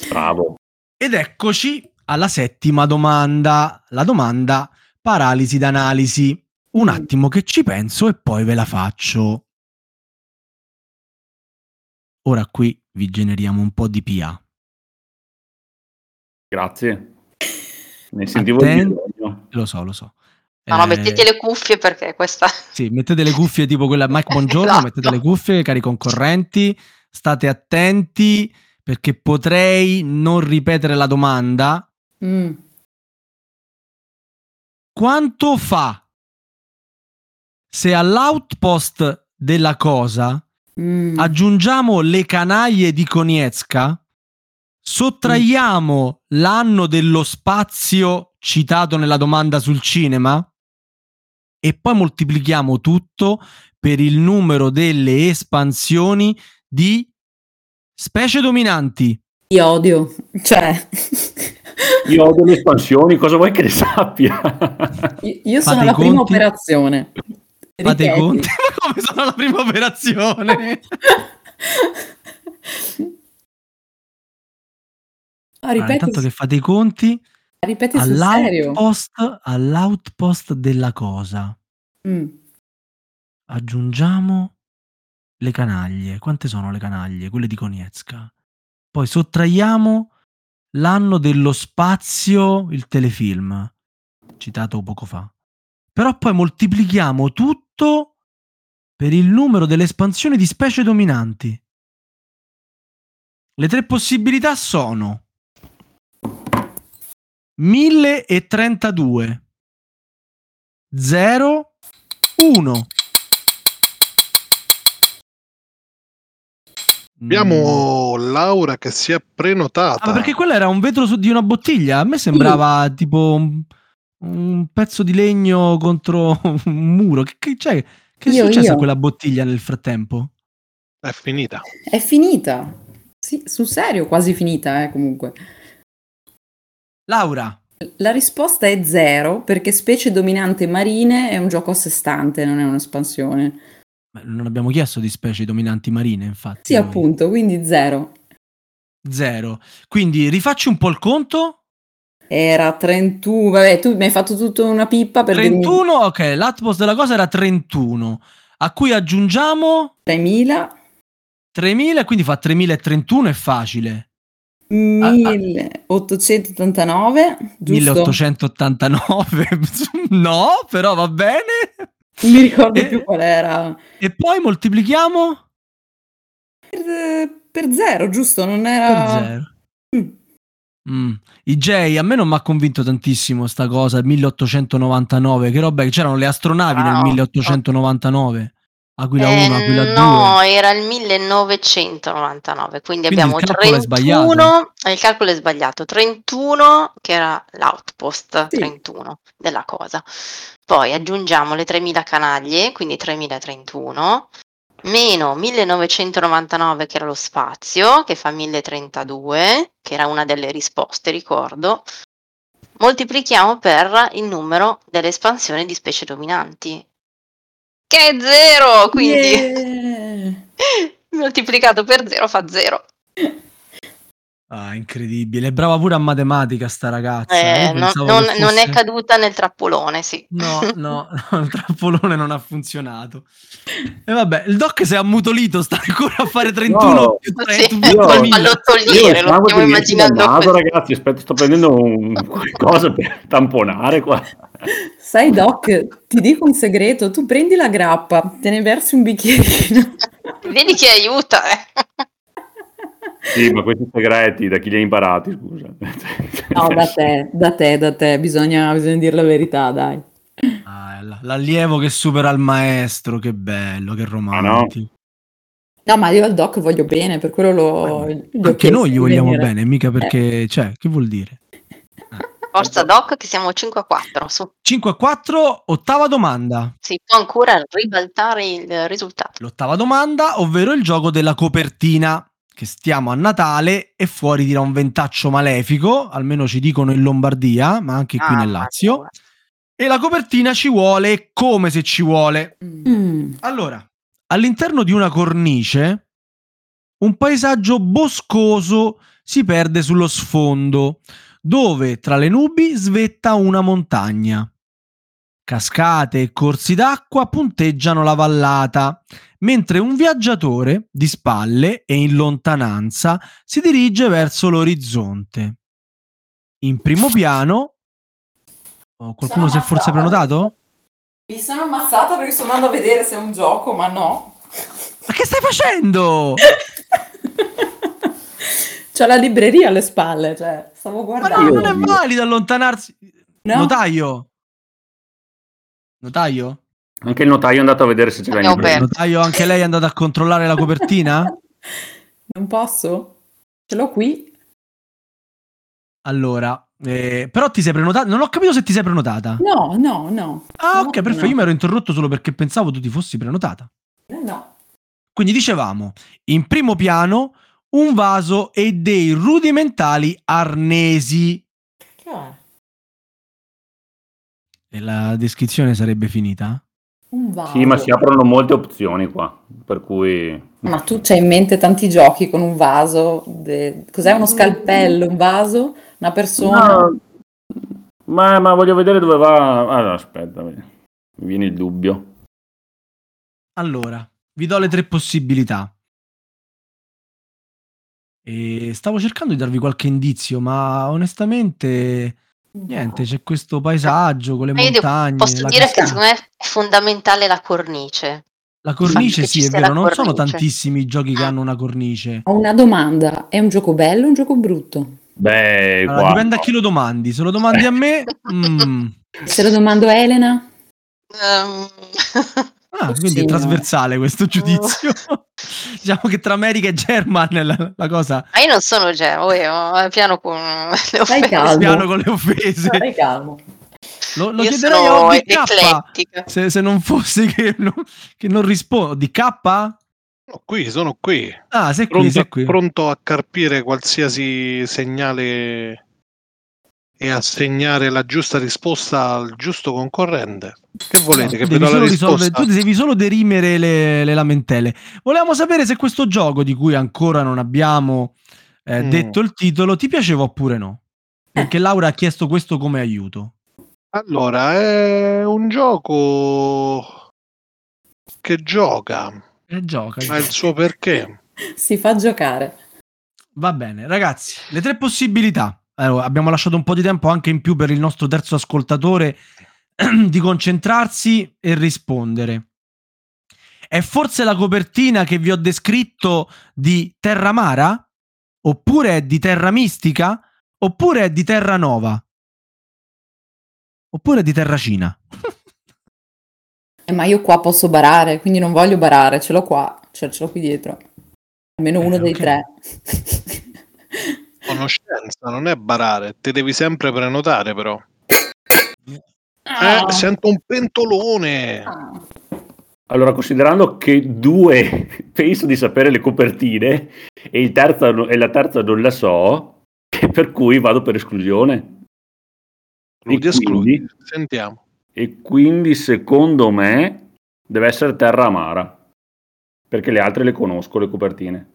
Bravo. Ed eccoci alla settima domanda, la domanda paralisi d'analisi. Un attimo che ci penso e poi ve la faccio. Ora qui vi generiamo un po' di PA. Grazie. Ne sentivo Atten- il bisogno. Lo so, lo so. No, no, Eh, mettete le cuffie perché questa... Sì, mettete le cuffie tipo quella Mike Buongiorno, Esatto. mettete le cuffie, cari concorrenti, state attenti perché potrei non ripetere la domanda. Mm. Quanto fa se all'outpost della cosa Mm. aggiungiamo le canaglie di Konietzka, sottraiamo l'anno dello spazio citato nella domanda sul cinema e poi moltiplichiamo tutto per il numero delle espansioni di specie dominanti. Io odio, cioè, Io odio le espansioni, cosa vuoi che ne sappia? io, io sono Fate i alla prima conti. operazione. Fate i Ripeti. conti? Ma come sono la prima operazione? Ah, Ah, ripeti, intanto che fate i conti, ripeti sul serio. all'outpost, all'outpost della cosa Mm. aggiungiamo le canaglie. Quante sono le canaglie? Quelle di Konietzka. Poi sottraiamo l'anno dello spazio, il telefilm, citato poco fa. Però poi moltiplichiamo tutto per il numero delle espansioni di specie dominanti. Le tre possibilità sono 1032 0 1 Abbiamo Laura che si è prenotata. Ah, ma perché quello era un vetro su di una bottiglia? A me sembrava tipo un, un pezzo di legno contro un muro. Che, che, c'è? che è Io, successo io. a quella bottiglia nel frattempo? È finita. È finita. Sì, sul serio, quasi finita, eh, comunque. Laura, La risposta è zero perché specie dominante marine è un gioco a sé stante, non è un'espansione. Beh, non abbiamo chiesto di specie dominanti marine, infatti. Sì, noi. appunto, quindi zero. Zero. Quindi rifacci un po' il conto. Era 31, vabbè, tu mi hai fatto tutta una pippa per 31, dirmi... ok, l'atmos della cosa era 31, a cui aggiungiamo 3000. 3000, quindi fa 3031, è facile. 1889, giusto? 1889, no, però va bene. Non mi ricordo e, più qual era. E poi moltiplichiamo? Per, per zero, giusto? Non era... Per zero. Mm. Mm. IJ a me non mi ha convinto tantissimo sta cosa, 1899, che roba, c'erano le astronavi ah, nel 1899. Aquila eh, 1, Aquila 2. No, era il 1999, quindi, quindi abbiamo il 31, eh, il calcolo è sbagliato, 31 che era l'outpost, sì. 31 della cosa. Poi aggiungiamo le 3000 canaglie, quindi 3031, meno 1999 che era lo spazio, che fa 1032, che era una delle risposte, ricordo. Moltiplichiamo per il numero delle espansioni di specie dominanti, che è zero, quindi yeah. moltiplicato per zero fa zero. Ah, incredibile, brava pure a matematica sta ragazza. Eh, non, non, fosse... non, è caduta nel trappolone, sì. No, no, no, il trappolone non ha funzionato. E vabbè, il doc si è ammutolito, sta ancora a fare 31 no, più 30. Sì, io, pallottoliere, lo stiamo immaginando naso, ragazzi, aspetta, sto prendendo un qualcosa per tamponare qua. Sai Doc, ti dico un segreto, tu prendi la grappa, te ne versi un bicchierino. Vedi che aiuta, eh. Sì, ma questi segreti da chi li ha imparati, scusa? No, da te, da te, da te, bisogna, bisogna dire la verità, dai. Ah, l'allievo che supera il maestro, che bello, che romantico. Ah, no? no? ma io al doc voglio bene, per quello lo... Anche noi gli vogliamo venire. bene, mica perché... Eh. Cioè, che vuol dire? Forza Doc che siamo 5 a 4 su. 5 a 4, ottava domanda. Si può ancora ribaltare il risultato. L'ottava domanda, ovvero il gioco della copertina che stiamo a Natale e fuori tira un ventaccio malefico, almeno ci dicono in Lombardia, ma anche qui ah, nel Lazio. E la copertina ci vuole come se ci vuole. Mm. Allora, all'interno di una cornice, un paesaggio boscoso si perde sullo sfondo, dove tra le nubi svetta una montagna. Cascate e corsi d'acqua punteggiano la vallata, mentre un viaggiatore, di spalle e in lontananza, si dirige verso l'orizzonte. In primo piano... Oh, qualcuno si è forse prenotato? Mi sono ammazzata perché sto andando a vedere se è un gioco, ma no. Ma che stai facendo? C'ho la libreria alle spalle, cioè, stavo guardando. Ma no, non è valido allontanarsi. No. Notaio. Notaio? Anche il notaio è andato a vedere se c'era in Il notaio, anche lei è andata a controllare la copertina? non posso? Ce l'ho qui. Allora, eh, però ti sei prenotata? Non ho capito se ti sei prenotata. No, no, no. Ah, no, ok, perfetto. No. Io mi ero interrotto solo perché pensavo tu ti fossi prenotata. Eh, no. Quindi dicevamo, in primo piano, un vaso e dei rudimentali arnesi. Che è? E la descrizione sarebbe finita? Un vaso. Sì, ma si aprono molte opzioni qua, per cui... Ma tu c'hai in mente tanti giochi con un vaso? De... Cos'è uno scalpello, un vaso? Una persona? No, ma, ma, voglio vedere dove va... Allora, aspetta, mi viene il dubbio. Allora, vi do le tre possibilità. E stavo cercando di darvi qualche indizio, ma onestamente Niente, c'è questo paesaggio con le Ma montagne. Posso dire cascata. che secondo me è fondamentale la cornice. La cornice sì, è vero, non cornice. sono tantissimi i giochi che ah. hanno una cornice. Ho una domanda, è un gioco bello o un gioco brutto? Beh, allora, dipende a chi lo domandi. Se lo domandi a me... mm. Se lo domando a Elena? Um. Ah, quindi sì, è trasversale no. questo giudizio. diciamo che tra America e German la, la cosa. Ma io non sono German, io piano con le offese. Calmo. Piano con le offese. Calmo. Lo, lo chiederei a DK se, se, non fosse che, no, che non rispondo. Di K? Sono qui, sono qui. Ah, sei pronto, qui, sei qui. Pronto a carpire qualsiasi segnale e assegnare la giusta risposta al giusto concorrente. Che volete? No, che devi solo risolvere, tu devi solo derimere le, le, lamentele. Volevamo sapere se questo gioco, di cui ancora non abbiamo eh, mm. detto il titolo, ti piaceva oppure no. Perché Laura ha chiesto questo come aiuto. Allora, è un gioco che gioca. E gioca. Ha il suo perché. Si fa giocare. Va bene, ragazzi, le tre possibilità. Allora, abbiamo lasciato un po' di tempo anche in più per il nostro terzo ascoltatore di concentrarsi e rispondere. È forse la copertina che vi ho descritto di Terra Mara? Oppure è di Terra Mistica? Oppure è di Terra Nova? Oppure è di Terra Cina? Eh, ma io qua posso barare, quindi non voglio barare, ce l'ho qua, cioè ce l'ho qui dietro. Almeno Eh, uno dei ok. tre. Conoscenza, non è barare, ti devi sempre prenotare però. Ah. Eh, sento un pentolone. Ah. Allora, considerando che due penso di sapere le copertine e, il terza no- e la terza non la so, per cui vado per esclusione. Escludi, E escludi. quindi? Sentiamo. E quindi secondo me deve essere Terra Amara, perché le altre le conosco, le copertine.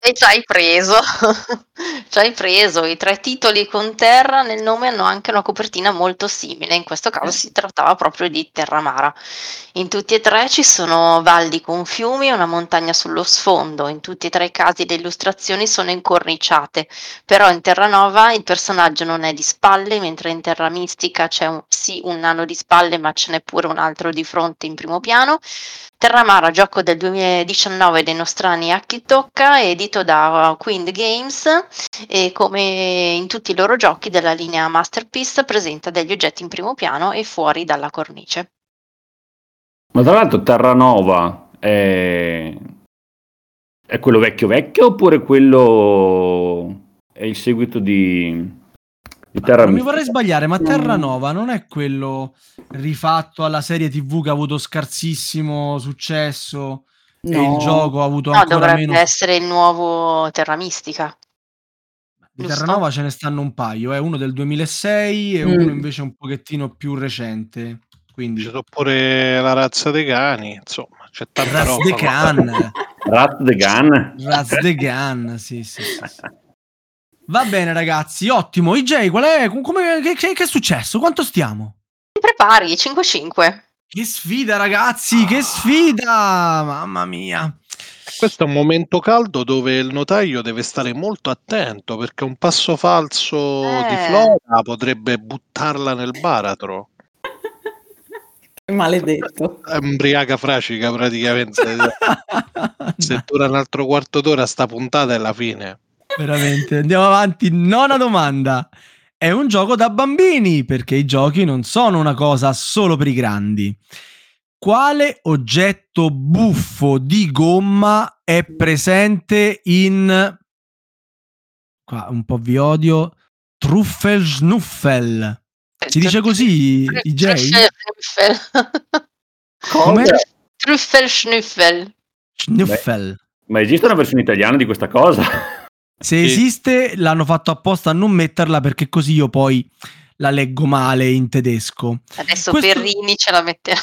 E ci hai preso, ci hai preso. I tre titoli con terra nel nome hanno anche una copertina molto simile. In questo caso si trattava proprio di Terramara. In tutti e tre ci sono valli con fiumi e una montagna sullo sfondo. In tutti e tre i casi le illustrazioni sono incorniciate. Però in Terranova il personaggio non è di spalle, mentre in Terra Mistica c'è un, sì un nano di spalle, ma ce n'è pure un altro di fronte in primo piano. Terramara, gioco del 2019 dei nostrani a chi tocca, edito da Queen Games e come in tutti i loro giochi della linea Masterpiece presenta degli oggetti in primo piano e fuori dalla cornice. Ma tra l'altro Terranova è... è quello vecchio vecchio oppure quello è il seguito di, di Terra non mi vorrei sbagliare, ma No. Terranova non è quello rifatto alla serie TV che ha avuto scarsissimo successo e No. il gioco ha avuto No, ancora dovrebbe meno. essere il nuovo Terra Mistica. Di? Terranova ce ne stanno un paio, eh, uno del 2006 e Mm. uno invece un pochettino più recente. Quindi sono pure la razza dei cani, insomma, c'è tanta Raz roba. the Can, Rat the Gun? Raz the Gun, sì, sì, sì, sì. Va bene ragazzi, ottimo. IJ, qual è? Come, che, che- che è successo? Quanto stiamo? Ti prepari? 5-5. Che sfida ragazzi, che sfida! Mamma mia. Questo è un momento caldo dove il notaio deve stare molto attento perché un passo falso di Eh. Flora potrebbe buttarla nel baratro. Maledetto. È Embriaca fracica praticamente. Se dura un altro quarto d'ora sta puntata è la fine. Veramente, andiamo avanti. Nona domanda. È un gioco da bambini perché i giochi non sono una cosa solo per i grandi. Quale oggetto buffo di gomma è presente in qua un po' vi odio Truffel Schnuffel? Si dice così? Trüffel Come? Trüffel Schnüffel. Schnuffel. Ma esiste una versione italiana di questa cosa? Se Sì. esiste, l'hanno fatto apposta a non metterla perché così io poi la leggo male in tedesco. Adesso Questo- Perrini ce la metterà.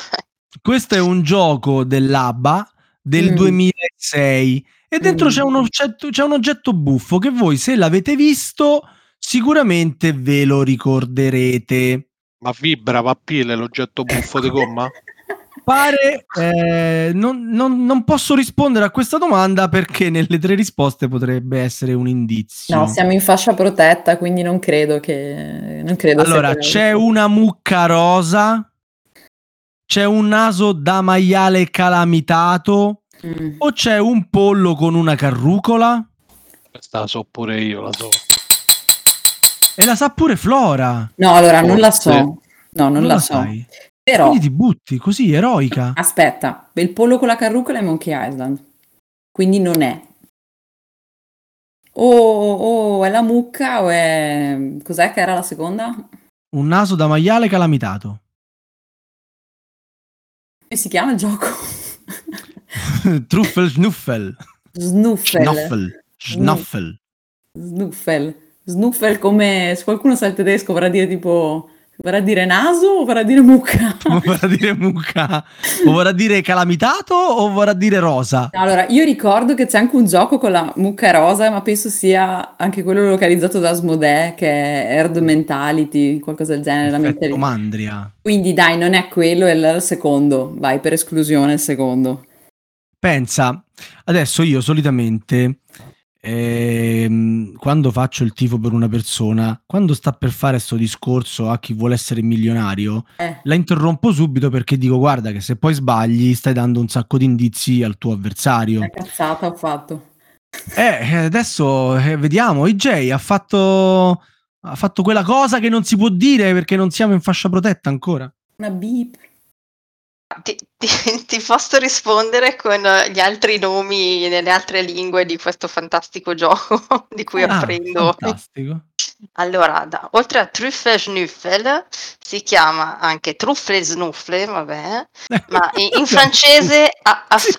Questo è un gioco dell'ABBA del Mm. 2006 e dentro Mm. c'è, un oggetto, c'è un oggetto buffo che voi se l'avete visto sicuramente ve lo ricorderete. Ma vibra, va a pile l'oggetto buffo di gomma? Pare, eh, non, non- non posso rispondere a questa domanda perché nelle tre risposte potrebbe essere un indizio. No, siamo in fascia protetta, quindi non credo che... Non credo allora, c'è una mucca rosa, c'è un naso da maiale calamitato Mm. o c'è un pollo con una carrucola? Questa la so pure io, la so. E la sa pure Flora. No, allora, non la so. No, non, la, so. sai. Però, Quindi ti butti così, eroica. aspetta, il pollo con la carrucola è Monkey Island. Quindi non è. O, o è la mucca o è... Cos'è che era la seconda? Un naso da maiale calamitato. Come si chiama il gioco? Truffel schnuffel. Snuffel. Schnuffel. Schnuffel. Snuffel. Snuffel come... Se qualcuno sa il tedesco vorrà dire tipo Vorrà dire naso o vorrà dire mucca? vorrà dire mucca? O vorrà dire calamitato o vorrà dire rosa? Allora, io ricordo che c'è anche un gioco con la mucca rosa, ma penso sia anche quello localizzato da Asmodee, che è Herd Mentality, qualcosa del genere. Perfetto, Mandria. Quindi dai, non è quello, è il secondo. Vai, per esclusione il secondo. Pensa, adesso io solitamente ehm, quando faccio il tifo per una persona, quando sta per fare questo discorso a chi vuole essere milionario, Eh. la interrompo subito perché dico guarda che se poi sbagli stai dando un sacco di indizi al tuo avversario. Che cazzata ho fatto. Eh, adesso eh, vediamo, IJ ha fatto, ha fatto quella cosa che non si può dire perché non siamo in fascia protetta ancora. Una beep. Ti, ti- ti posso rispondere con gli altri nomi nelle altre lingue di questo fantastico gioco di cui Ah, apprendo. fantastico. Allora, da- oltre a Trüffel Schnüffel si chiama anche Truffle Snuffle, vabbè, ma in, in francese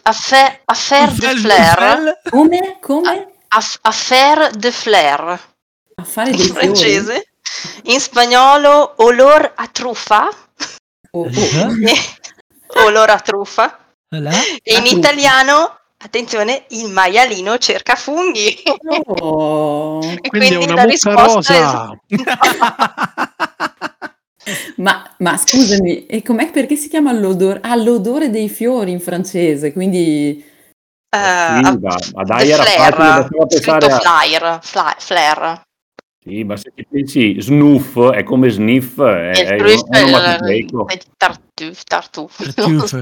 affaire, de flair, Come? Come? aff- affaire de flair in francese, in spagnolo olor a truffa, Oh, oh. Eh? olor a truffa, Là? e in truffa. italiano, attenzione, il maialino cerca funghi. Oh. E Quindi è quindi una la risposta è rosa. Ma, ma scusami, e com'è perché si chiama l'odore? Ah, l'odore dei fiori in francese, quindi Eh, Sì, ma- dai, era Flair, facile, fly, flare. Sì, ma se ci pensi, snuff è come sniff, è, E il è trüffel, onomatopeico. eh, tartuffe, tartuffe, Tartuffe.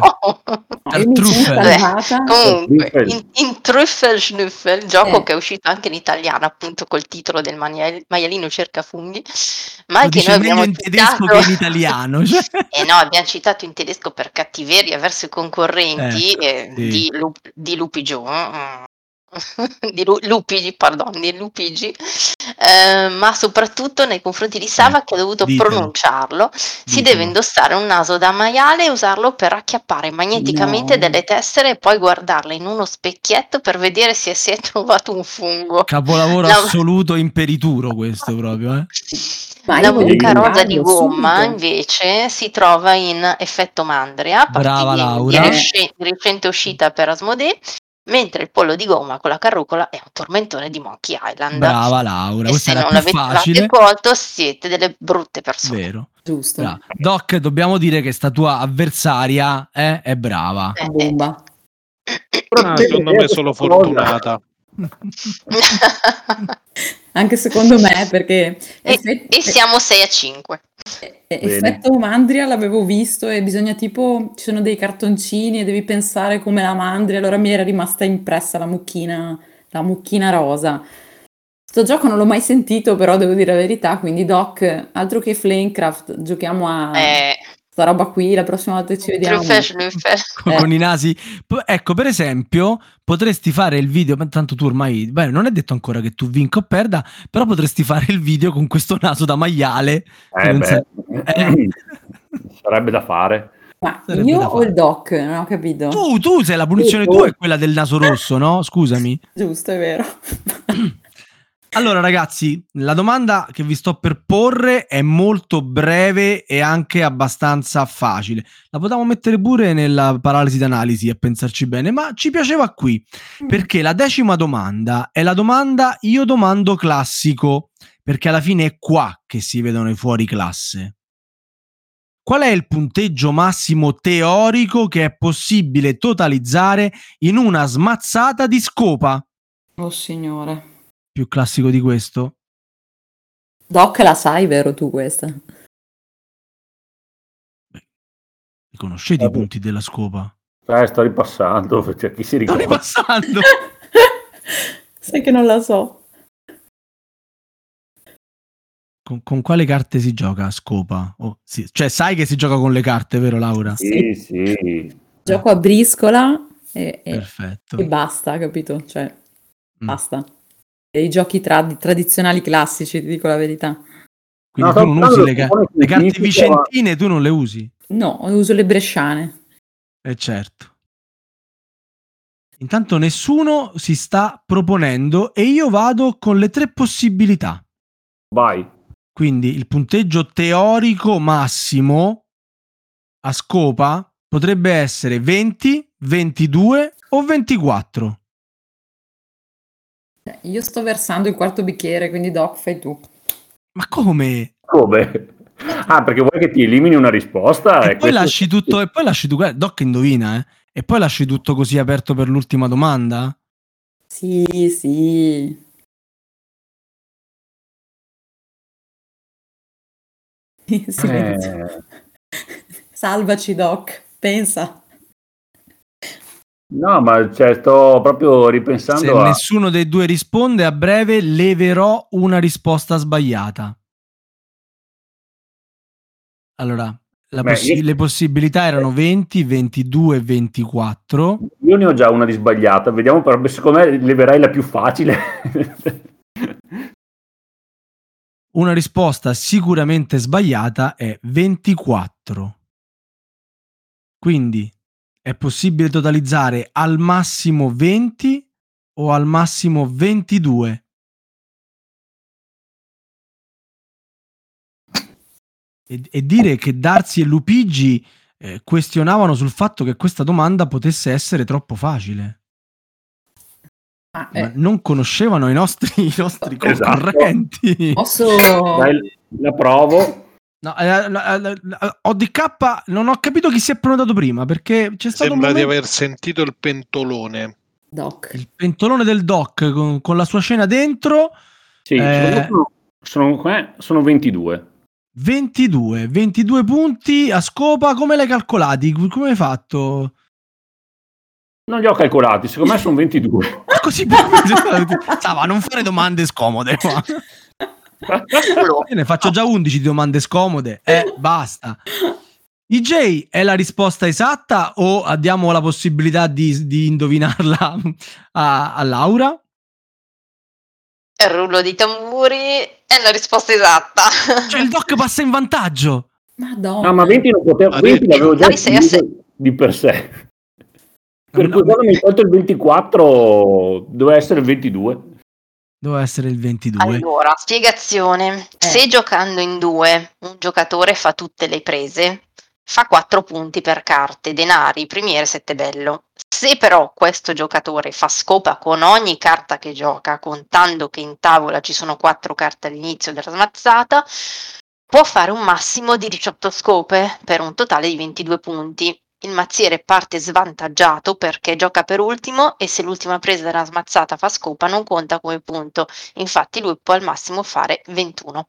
Comunque, in, in Trüffel Schnüffel, gioco Eh. che è uscito anche in italiano, appunto col titolo del mania- maialino cerca funghi, ma Lo anche dice noi abbiamo in tedesco citato... che in italiano. cioè. Eh no, abbiamo citato in tedesco per cattiveria verso i concorrenti Ecco, eh, sì. di, Lup- di Lupigio, mm, di Lu- Lupigi, pardon, di Lupigi, eh, ma soprattutto nei confronti di Sava che ha dovuto ditelo. pronunciarlo, si deve indossare un naso da maiale e usarlo per acchiappare magneticamente No. delle tessere e poi guardarle in uno specchietto per vedere se si è trovato un fungo. Capolavoro La- assoluto imperituro questo proprio, eh. Ma La mucca rosa di gomma subito. invece si trova in effetto mandria, Brava, Laura. di recente uscita per Asmodee, mentre il pollo di gomma con la carrucola è un tormentone di Monkey Island. Brava Laura, e questa se era non l'avete colto siete delle brutte persone. Vero. Giusto, Brava. Doc, dobbiamo dire che sta tua avversaria eh, è brava. Eh, una bomba. Ah, secondo me è solo fortunata. Anche secondo me, perché e, e siamo 6 a 5. Eh, effetto mandria l'avevo visto e bisogna tipo, ci sono dei cartoncini e devi pensare come la mandria, allora mi era rimasta impressa la mucchina, la mucchina rosa. Sto gioco non l'ho mai sentito, però devo dire la verità, quindi Doc, altro che Flamecraft, giochiamo a Eh, sta roba qui, la prossima volta ci vediamo. Con, Eh. con i nasi. P- ecco, per esempio, potresti fare il video. ma Tanto tu ormai. Beh, non è detto ancora che tu vinca o perda, però potresti fare il video con questo naso da maiale. Eh, sai- Eh. sarebbe da fare. Ma Sarebbe io o il Doc? Non ho capito. Tu, tu sei la punizione Tu, tua tu. è quella del naso rosso, no? Scusami. Giusto, è vero. Allora, ragazzi, la domanda che vi sto per porre è molto breve e anche abbastanza facile. La potevamo mettere pure nella paralisi d'analisi a pensarci bene, ma ci piaceva qui perché la decima domanda è la domanda io domando classico, perché alla fine è qua che si vedono i fuori classe. Qual è il punteggio massimo teorico che è possibile totalizzare in una smazzata di scopa? Oh signore. Più classico di questo? Doc la sai, vero tu questa? Li conoscete i Vabbè. punti della scopa? Eh, sto ripassando, c'è chi si Sto ricorda. ripassando. Sai che non la so. con, con quale carte si gioca a scopa? Oh, sì. Cioè, sai che si gioca con le carte, vero Laura? Sì, sì. Gioco a briscola e, e- Perfetto. e basta, capito? Cioè, Mm. basta. I giochi trad- tradizionali classici, ti dico la verità. Quindi No, tu non no, usi le, no, le carte vicentine, tu non le usi. No, uso le bresciane. Eh certo. Intanto nessuno si sta proponendo e io vado con le tre possibilità. Vai. Quindi il punteggio teorico massimo a scopa potrebbe essere 20, 22 o 24. Io sto versando il quarto bicchiere, quindi Doc fai tu. Ma come? Come? Ah, perché vuoi che ti elimini una risposta? E, e poi lasci tutto, e poi lasci tu, Doc indovina, eh? E poi lasci tutto così aperto per l'ultima domanda? Sì, sì. Silenzio. Eh. Salvaci, Doc, pensa. No, ma cioè, sto proprio ripensando. Se a... nessuno dei due risponde, a breve leverò una risposta sbagliata. Allora, possi- io... le possibilità erano 20, 22, 24. Io ne ho già una di sbagliata, vediamo però, secondo me leverai la più facile. una risposta sicuramente sbagliata è 24. Quindi è possibile totalizzare al massimo 20 o al massimo 22. E, e dire che Darsi e Lupigi eh, questionavano sul fatto che questa domanda potesse essere troppo facile. Ah, eh. Non conoscevano i nostri, i nostri esatto. concorrenti. Posso... Dai, la provo. No, eh, eh, eh, ODK non ho capito chi si è prenotato prima perché c'è stato Sembra momento... di aver sentito il pentolone. Doc. Il pentolone del Doc con, con la sua scena dentro. Sì, eh... sono, sono, sono 22. 22, 22 punti a scopa. Come l'hai calcolati? Come hai fatto? Non li ho calcolati, secondo me sono 22. Così Stava, non fare domande scomode. Ne faccio già 11 domande scomode. Eh, basta. IJ è la risposta esatta o diamo la possibilità di, di indovinarla a, a Laura? Il rullo di tamburi è la risposta esatta. Cioè il doc passa in vantaggio. Madonna. No, ma 20 non potevo, 20 l'avevo già di per sé. Per cui quando mi tolto il 24 doveva essere il 22. Doveva essere il 22. Allora, spiegazione. Eh. Se giocando in due un giocatore fa tutte le prese, fa 4 punti per carte, denari, primiere, sette bello. Se però questo giocatore fa scopa con ogni carta che gioca, contando che in tavola ci sono 4 carte all'inizio della smazzata, può fare un massimo di 18 scope per un totale di 22 punti il mazziere parte svantaggiato perché gioca per ultimo e se l'ultima presa della smazzata fa scopa non conta come punto, infatti lui può al massimo fare 21.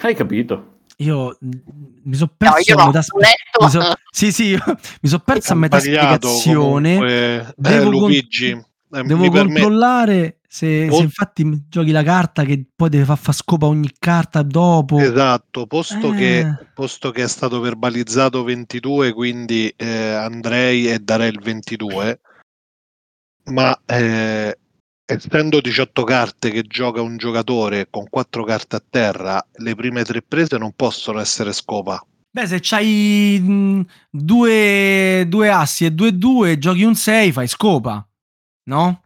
Hai capito? Io mi sono perso no, a metà spiegazione. So- sì, sì, mi sono perso a metà spiegazione. Comunque, Devo, eh, Luigi, eh, devo controllare se, Post... se, infatti giochi la carta che poi deve far fa scopa ogni carta dopo. Esatto, posto, eh. che, posto che è stato verbalizzato 22, quindi eh, andrei e darei il 22, ma eh, essendo 18 carte che gioca un giocatore con 4 carte a terra, le prime tre prese non possono essere scopa. Beh, se c'hai mh, due, due assi e due due, giochi un 6, fai scopa, no?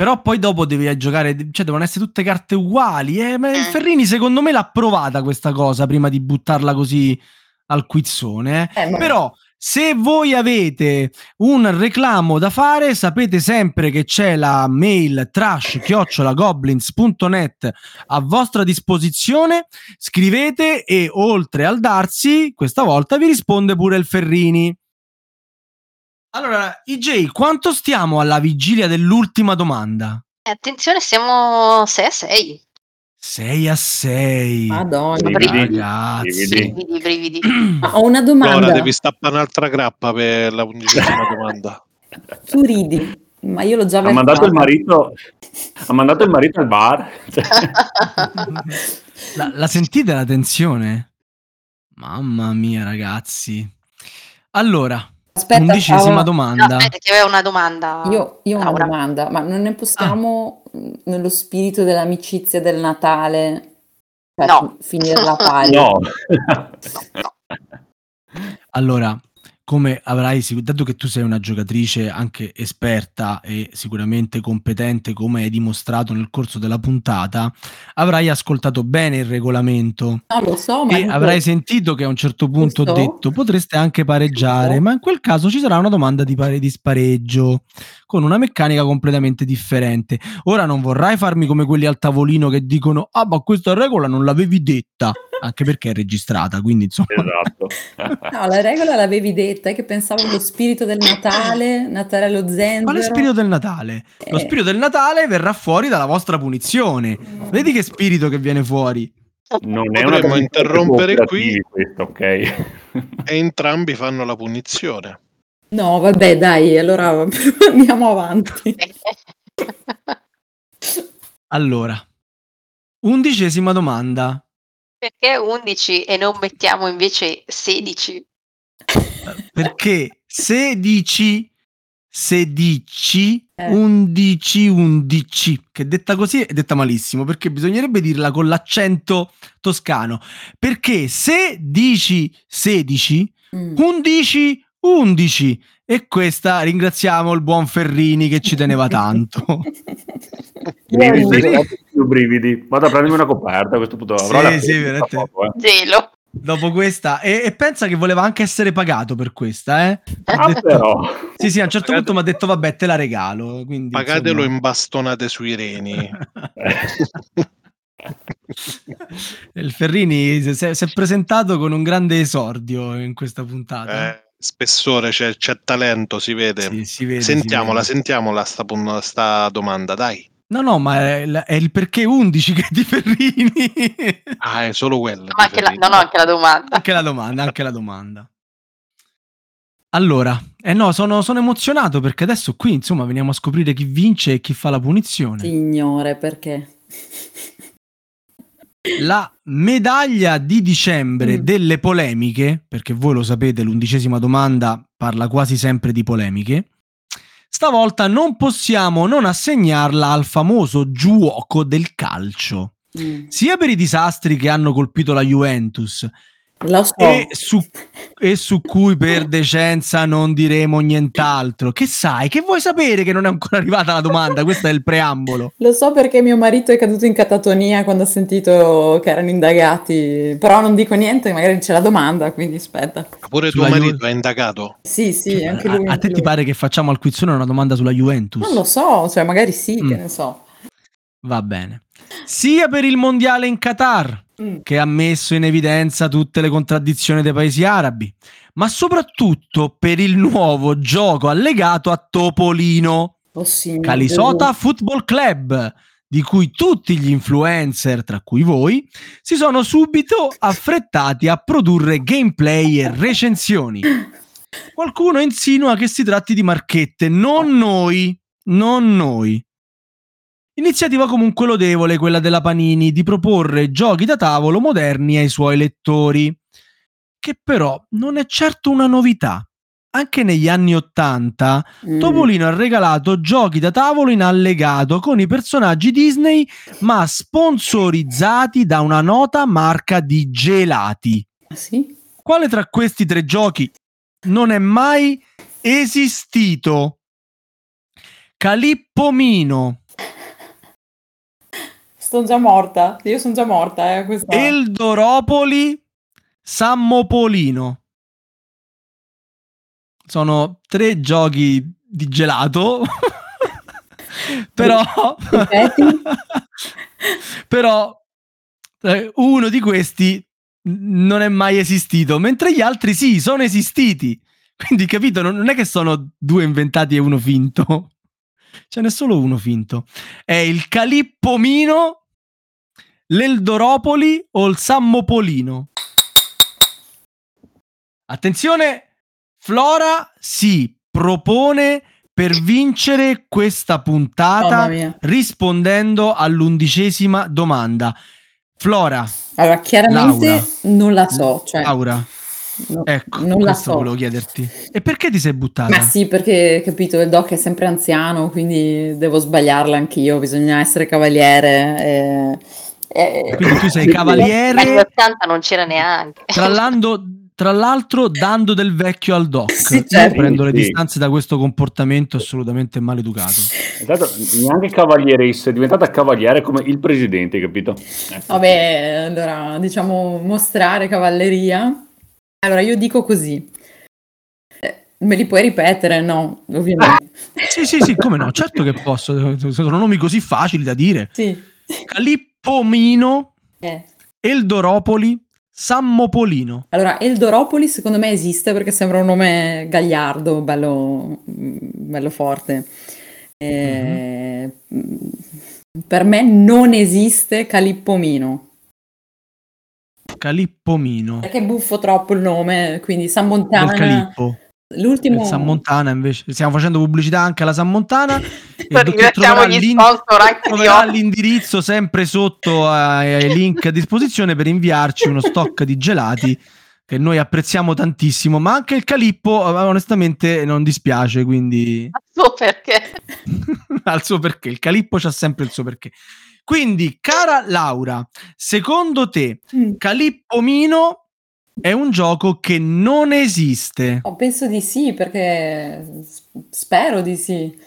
Però poi dopo devi giocare, cioè devono essere tutte carte uguali. Eh, ma il Ferrini secondo me l'ha provata questa cosa prima di buttarla così al quizzone. Eh. Eh, Però se voi avete un reclamo da fare, sapete sempre che c'è la mail trash-goblins.net a vostra disposizione. Scrivete e oltre al darsi, questa volta vi risponde pure il Ferrini. Allora, IJ, quanto stiamo alla vigilia dell'ultima domanda? Attenzione, siamo 6 a 6. 6 a 6. Madonna, brividi, ragazzi. Brividi, brividi. ho una domanda. Ora devi stappare un'altra grappa per la undicesima domanda. Tu ridi, ma io l'ho già ha mandato il marito Ha mandato il marito al bar. la, la sentite la tensione? Mamma mia, ragazzi. Allora, Aspetta, Undicesima stavo... domanda. No, aspetta, che aveva una domanda. Io, io ho una domanda, ma non ne possiamo, ah. nello spirito dell'amicizia del Natale, cioè, no. finire la pari? No. allora, come avrai, dato che tu sei una giocatrice anche esperta e sicuramente competente, come hai dimostrato nel corso della puntata, avrai ascoltato bene il regolamento. No, lo so, ma e avrai sentito che a un certo punto ho detto potreste anche pareggiare, ma in quel caso ci sarà una domanda di, pare- di spareggio con una meccanica completamente differente. Ora non vorrai farmi come quelli al tavolino che dicono: Ah, ma questa regola non l'avevi detta anche perché è registrata, quindi insomma... Esatto. no, la regola l'avevi detta, è che pensavo allo spirito del Natale, Natale allo zenzero... Quale spirito del Natale? Eh. Lo spirito del Natale verrà fuori dalla vostra punizione. Vedi che spirito che viene fuori. Non è Potremmo interrompere qui questo, ok. e entrambi fanno la punizione. No, vabbè, dai, allora andiamo avanti. allora, undicesima domanda. Perché 11 e non mettiamo invece 16? Perché 16, 16, 11, 11, che detta così è detta malissimo, perché bisognerebbe dirla con l'accento toscano. Perché se dici 16, mm. 11, 11. E questa ringraziamo il buon Ferrini che ci teneva tanto. brividi, brividi. Vado a prendermi una coperta a questo punto. Avrò sì, sì, veramente. Poco, eh. Gelo. Dopo questa, e, e, pensa che voleva anche essere pagato per questa, eh? Ah, detto, però. Sì, sì, a un certo punto mi ha detto, vabbè, te la regalo. Quindi, Pagatelo insomma... in bastonate sui reni. il Ferrini si è, si è, presentato con un grande esordio in questa puntata. Eh spessore, c'è, c'è, talento, si vede. Sì, si vede sentiamola, si vede. sentiamola sta, sta, domanda, dai. No, no, ma è, è, il perché 11 che è di Ferrini. ah, è solo quello. No, anche la, no, no, anche la domanda. Anche la domanda, anche la domanda. Allora, eh no, sono, sono, emozionato perché adesso qui, insomma, veniamo a scoprire chi vince e chi fa la punizione. Signore, perché? La medaglia di dicembre mm. delle polemiche, perché voi lo sapete, l'undicesima domanda parla quasi sempre di polemiche. Stavolta non possiamo non assegnarla al famoso giuoco del calcio. Mm. Sia per i disastri che hanno colpito la Juventus, so. E su, e su, cui per decenza non diremo nient'altro. Che sai? Che vuoi sapere che non è ancora arrivata la domanda? Questo è il preambolo. Lo so perché mio marito è caduto in catatonia quando ha sentito che erano indagati. Però non dico niente, magari c'è la domanda, quindi aspetta. Pure tuo marito Ju- è indagato? Sì, sì, anche lui. A, a te lui. ti pare che facciamo al quizzone una domanda sulla Juventus? Non lo so, cioè magari sì, mm. che ne so. Va bene. Sia per il mondiale in Qatar Mm. che ha messo in evidenza tutte le contraddizioni dei paesi arabi, ma soprattutto per il nuovo gioco allegato a Topolino, oh, sì, Calisota Football Club, di cui tutti gli influencer, tra cui voi, si sono subito affrettati a produrre gameplay e recensioni. Qualcuno insinua che si tratti di marchette, non noi, non noi. Iniziativa comunque lodevole quella della Panini di proporre giochi da tavolo moderni ai suoi lettori, che però non è certo una novità. Anche negli anni Ottanta, mm. Topolino ha regalato giochi da tavolo in allegato con i personaggi Disney, ma sponsorizzati da una nota marca di gelati. Ah, sì? Quale tra questi tre giochi non è mai esistito? Calippomino, sono già morta. Io sono già morta. Eh, questa... Eldoropoli, Sammopolino. Sono tre giochi di gelato. però... però eh, uno di questi non è mai esistito, mentre gli altri sì, sono esistiti. Quindi, capito, non è che sono due inventati e uno finto. Ce n'è solo uno finto. È il Calippomino l'Eldoropoli o il Sammopolino? Attenzione, Flora si propone per vincere questa puntata rispondendo all'undicesima domanda. Flora. Allora, chiaramente Laura, non la so. Cioè... Laura. No, ecco, non la so. volevo chiederti. E perché ti sei buttata? Ma sì, perché capito, il doc è sempre anziano, quindi devo sbagliarla anch'io, bisogna essere cavaliere. E eh, Quindi tu sei cavaliere. Negli 80 non c'era neanche. Tra l'anno, tra l'altro dando del vecchio al doc. Sì, certo. Prendo le Sì. distanze da questo comportamento assolutamente maleducato. Esatto, neanche cavalieris, è diventata cavaliere come il presidente, capito? Eh, Vabbè, allora diciamo mostrare cavalleria. Allora io dico così. Eh, Me li puoi ripetere? No, ovviamente. Sì, sì, sì, come no? Certo che posso. Sono nomi così facili da dire. Sì. Calippomino, Eh. Eldoropoli, Sammopolino. Allora, Eldoropoli secondo me esiste perché sembra un nome gagliardo, bello, bello forte. Eh, mm, Per me non esiste Calippomino. Calippomino. Perché buffo troppo il nome, quindi San Montana. Del Calippo. L'ultimo Il San Montana invece. Stiamo facendo pubblicità anche alla San Montana. Ringraziamo gli l'in- sponsor l'indirizzo sempre sotto ai ai link a disposizione per inviarci uno stock di gelati che noi apprezziamo tantissimo ma anche il Calippo eh, onestamente non dispiace quindi So perché. al suo perché. Il Calippo c'ha sempre il suo perché. Quindi cara Laura secondo te Mm. Calippomino è un gioco che non esiste Oh, penso di sì, perché s- spero di sì.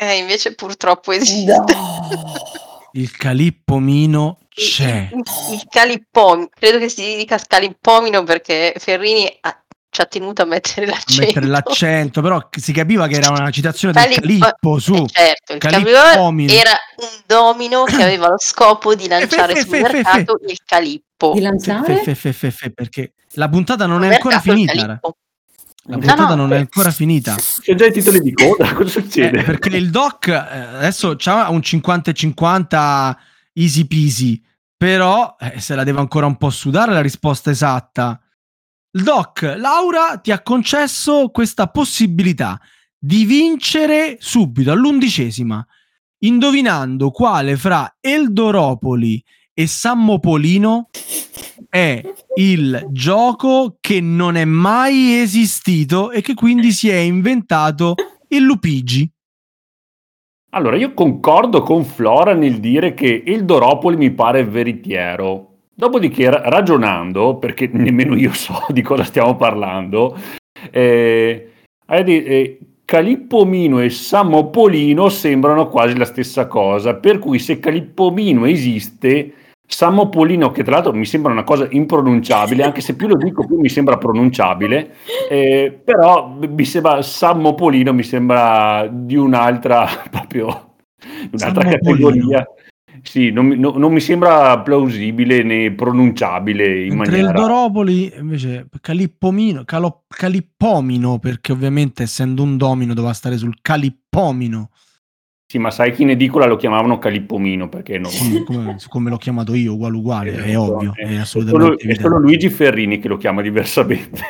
Eh, invece purtroppo esiste. No. il Calippomino c'è Il, il calippomino, credo che si dica scalippomino perché Ferrini ha- ci ha tenuto a mettere a l'accento. mettere l'accento, però si capiva che era una citazione del Calippo- Calippo su. Eh, certo, calippomino era un domino che aveva lo scopo di lanciare fe, sul mercato il calippo. Di lanciare? fe, fe, fe, fe, perché la puntata non è ancora finita. calippo. La puntata no. non è ancora finita. C'è già i titoli di coda, cosa Eh, succede? perché il doc eh, adesso c'ha un 50 e 50 easy peasy, però eh, se la deve ancora un po' sudare la risposta esatta. Il doc, Laura ti ha concesso questa possibilità di vincere subito all'undicesima, indovinando quale fra Eldoropoli e Sammopolino è il gioco che non è mai esistito e che quindi si è inventato il Lupigi. Allora, io concordo con Flora nel dire che il Doropoli mi pare veritiero. Dopodiché, ra- ragionando, perché nemmeno io so di cosa stiamo parlando, eh, eh, Calippomino e Samopolino sembrano quasi la stessa cosa, per cui se Calippomino esiste, Samopolino, che tra l'altro mi sembra una cosa impronunciabile, anche se più lo dico più mi sembra pronunciabile, eh, però mi sembra Sammopolino, mi sembra di un'altra proprio un'altra Sammopolino. categoria. Sì, non, mi- no- non mi sembra plausibile né pronunciabile in Mentre maniera... il invece Calippomino, Calo- Calippomino, perché ovviamente essendo un domino doveva stare sul Calippomino, Sì, ma sai che in edicola lo chiamavano Calippomino perché no? Sì, come, come l'ho chiamato io, uguale uguale, è Esatto, ovvio, è è solo, assolutamente è solo. Luigi Ferrini che lo chiama diversamente.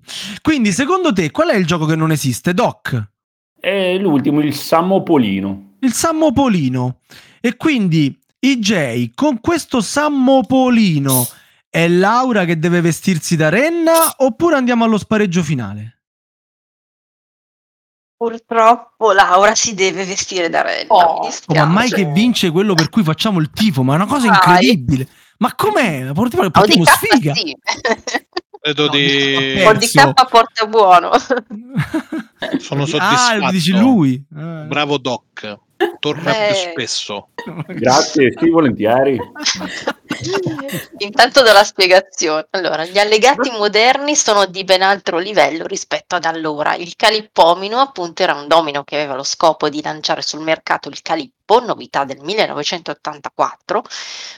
Quindi secondo te qual è il gioco che non esiste? Doc? e l'ultimo, il Sammopolino. Il Sammopolino. E quindi IJ con questo Sammopolino è Laura che deve vestirsi da renna oppure andiamo allo spareggio finale? Purtroppo Laura si deve vestire da renna. Oh, ma mai che vince quello per cui facciamo il tifo, ma è una cosa incredibile. Ma com'è? Portiamo, portiamo di sfiga. K sì. Credo No, di... O di. K porta buono. Sono Ah, soddisfatto. dici lui. Ah. Bravo Doc. Torna Eh. più spesso. Grazie, sì, volentieri. Intanto do la spiegazione. Allora, gli allegati moderni sono di ben altro livello rispetto ad allora. Il calippomino, appunto, era un domino che aveva lo scopo di lanciare sul mercato il calippo, novità del 1984,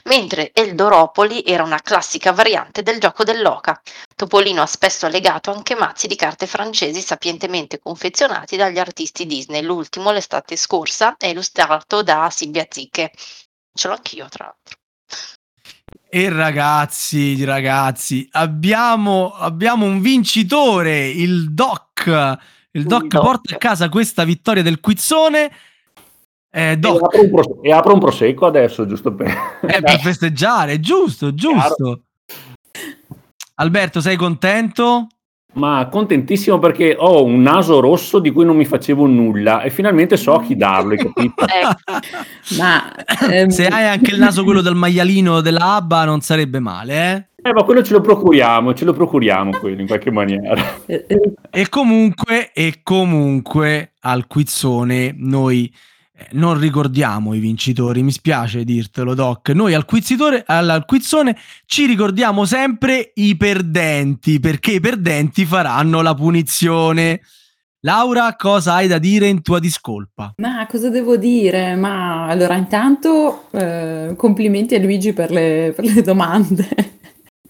mentre Eldoropoli era una classica variante del gioco dell'oca. Topolino ha spesso allegato anche mazzi di carte francesi sapientemente confezionati dagli artisti Disney. L'ultimo, l'estate scorsa, è illustrato da Silvia Zicche. Ce l'ho anch'io, tra l'altro. E ragazzi, ragazzi, abbiamo, abbiamo un vincitore, il Doc. Il Il Doc Doc. porta a casa questa vittoria del quizzone. Eh, E apro, un pros- e apro un prosecco adesso, giusto per... eh, per festeggiare, giusto, giusto. Alberto, sei contento? Ma contentissimo perché ho un naso rosso di cui non mi facevo nulla e finalmente so a chi darlo, hai capito? Ecco. Ma ehm, Se hai anche il naso quello del maialino della Abba non sarebbe male, eh? Eh, ma quello ce lo procuriamo, ce lo procuriamo quello in qualche maniera. e comunque, e comunque al quizzone noi non ricordiamo i vincitori, mi spiace dirtelo Doc, noi al, al quizzone ci ricordiamo sempre i perdenti, perché i perdenti faranno la punizione. Laura, cosa hai da dire in tua discolpa? Ma cosa devo dire? Ma allora, intanto eh, complimenti a Luigi per le, per le domande.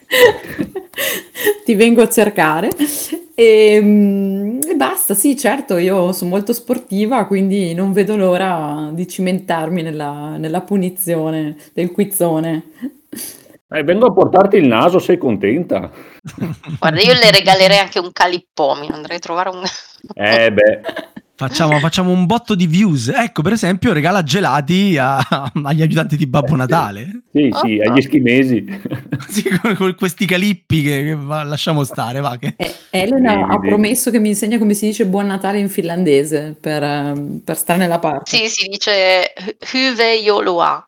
Ti vengo a cercare. E, ehm, e, basta, sì, certo, io sono molto sportiva, quindi non vedo l'ora di cimentarmi nella, nella punizione del quizzone. Eh, vengo a portarti il naso, sei contenta? Guarda, io le regalerei anche un calippo, andrei a trovare un... Eh beh... Facciamo, facciamo, un botto di views. Ecco, per esempio, regala gelati a, agli aiutanti di Babbo Natale. Sì, sì, agli eschimesi. sì, con, con, questi calippi che, che va, lasciamo stare. Va, che... eh, Elena ha promesso che mi insegna come si dice Buon Natale in finlandese per, ehm, per stare nella parte. Sì, si dice Hyve Joloa.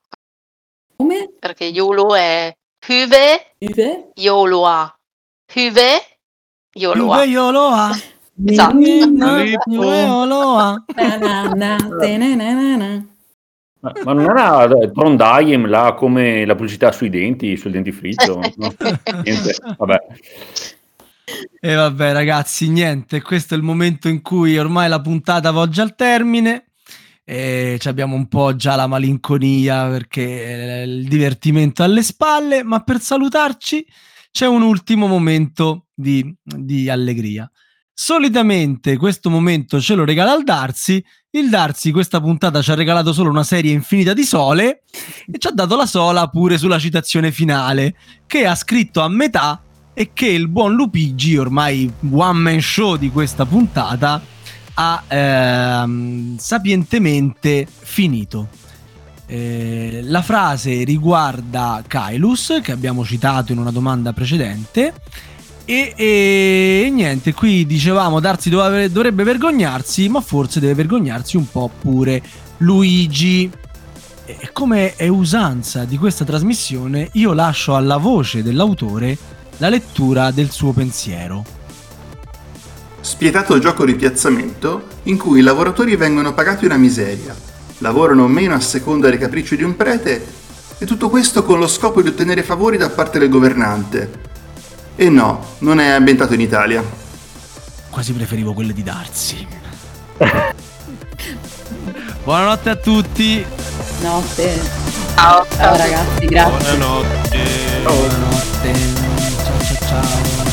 Come? Perché Yolo è Hyve, Hyve? Joloa. Hyve Joloa. Hyve Joloa. Esatto. Ma, ma non era Trondheim là come la pubblicità sui denti, sul dentifricio? No? Niente, vabbè. E vabbè ragazzi, niente, questo è il momento in cui ormai la puntata volge al termine e abbiamo un po' già la malinconia perché il divertimento alle spalle, ma per salutarci c'è un ultimo momento di, di allegria. Solitamente questo momento ce lo regala il Darsi. Il Darsi questa puntata ci ha regalato solo una serie infinita di sole e ci ha dato la sola pure sulla citazione finale, che ha scritto a metà e che il buon Lupigi, ormai one man show di questa puntata, ha ehm, sapientemente finito. Eh, la frase riguarda Kailus, che abbiamo citato in una domanda precedente, e, e, niente, qui dicevamo Darsi dovrebbe, dovrebbe vergognarsi, ma forse deve vergognarsi un po' pure Luigi. E come è usanza di questa trasmissione, io lascio alla voce dell'autore la lettura del suo pensiero. Spietato gioco di piazzamento in cui i lavoratori vengono pagati una miseria, lavorano meno a seconda dei capricci di un prete e tutto questo con lo scopo di ottenere favori da parte del governante, e no, non è ambientato in Italia. Quasi preferivo quelle di Darsi. Buonanotte a tutti. Notte. Ciao, ciao ragazzi, grazie. Buonanotte. Buonanotte. Ciao ciao ciao.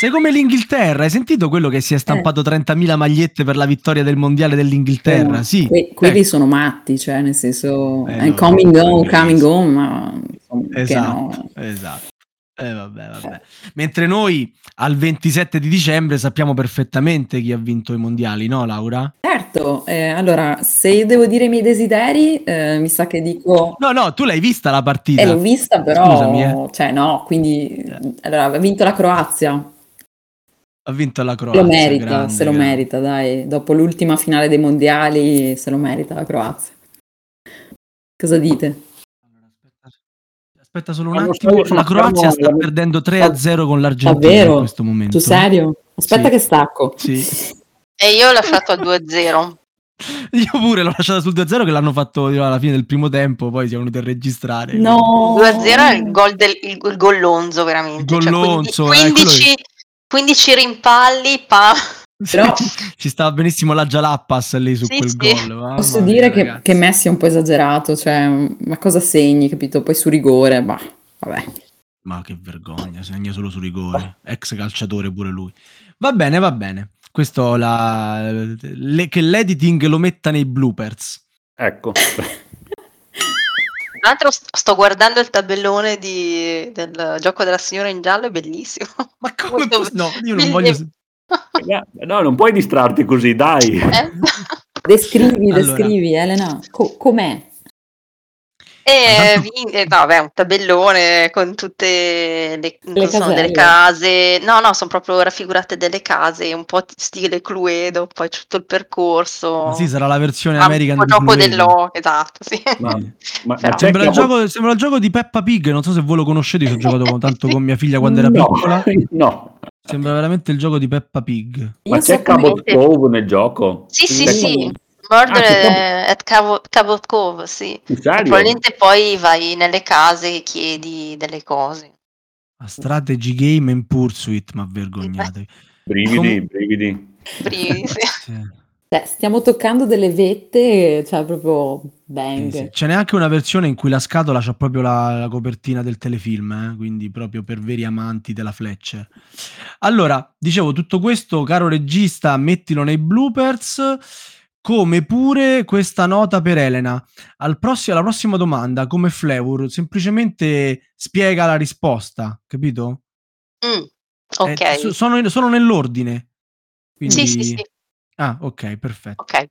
Sei come l'Inghilterra, hai sentito quello che si è stampato eh. 30.000 magliette per la vittoria del mondiale dell'Inghilterra? Eh, sì. Que- quelli eh. sono matti, cioè nel senso, eh, no, coming home, coming home, ma esatto, no. esatto. Eh, vabbè, vabbè. Mentre noi al 27 di dicembre sappiamo perfettamente chi ha vinto i mondiali, no Laura? Certo, eh, allora se io devo dire i miei desideri, eh, mi sa che dico... No, no, tu l'hai vista la partita? Eh, l'ho vista però, Scusami, eh. cioè no, quindi... Allora, ha vinto la Croazia, ha vinto la Croazia. Lo merita, grande, se lo grande. merita, dai. Dopo l'ultima finale dei mondiali, se lo merita la Croazia. Cosa dite? Aspetta solo un attimo, la Croazia sta perdendo 3-0 con l'Argentina Davvero? in questo momento. Tu serio? Aspetta sì. che stacco. Sì. E io l'ho lasciato a 2-0. Io pure l'ho lasciata sul 2-0 che l'hanno fatto alla fine del primo tempo, poi siamo venuti a registrare. No. 2-0 è il gol del il, il gollonzo veramente. Il gollonzo, cioè, 15, 15, 15 rimpalli, pa. Però ci stava benissimo la Jalappas lì su sì, quel sì. gol. Posso dire che, che, Messi è un po' esagerato, cioè, ma cosa segni, capito? Poi su rigore, bah, vabbè. Ma che vergogna, segna solo su rigore. Ex calciatore pure lui. Va bene, va bene. Questo la, le, che l'editing lo metta nei bloopers. Ecco. Tra l'altro sto guardando il tabellone di, del gioco della signora in giallo, è bellissimo. Ma come? Molto... No, io non voglio... no, non puoi distrarti così, dai. Eh? Descrivi, allora. descrivi, Elena, Co- com'è? E tanto- vi- eh, no, beh, un tabellone con tutte le, cosa sono delle case. No, no, sono proprio raffigurate delle case, un po' stile Cluedo, poi tutto il percorso. Ma sì, sarà la versione Ah, American un po' di gioco dell'o, esatto, sì. Ma, Sì. ma- ma Sembra il, Cabo- gioco, sembra il gioco di Peppa Pig, non so se voi lo conoscete, io ci ho giocato tanto con mia figlia quando era no, piccola. no. Sembra veramente il gioco di Peppa Pig. Ma Io c'è Cabot Cove nel gioco? Sì, sì, C'è sì. Murder Ah, at Cabo, Cabot Cove, sì. Probabilmente poi vai nelle case e chiedi delle cose. A strategy game in pursuit, ma vergognatevi. Brividi, Com- brividi. Primi, sì. Sì. Cioè, stiamo toccando delle vette, cioè proprio Sì, bang. sì. C'è neanche una versione in cui la scatola c'ha proprio la, la copertina del telefilm, eh? quindi proprio per veri amanti della Fletcher. Allora, dicevo, tutto questo, caro regista, mettilo nei bloopers, come pure questa nota per Elena. Al prossimo, alla prossima domanda, come Flavor, semplicemente spiega la risposta, capito? Mm, Eh, ok. so- sono, in- sono nell'ordine. Quindi... Sì, sì, sì. Ah, ok, perfetto. Ok.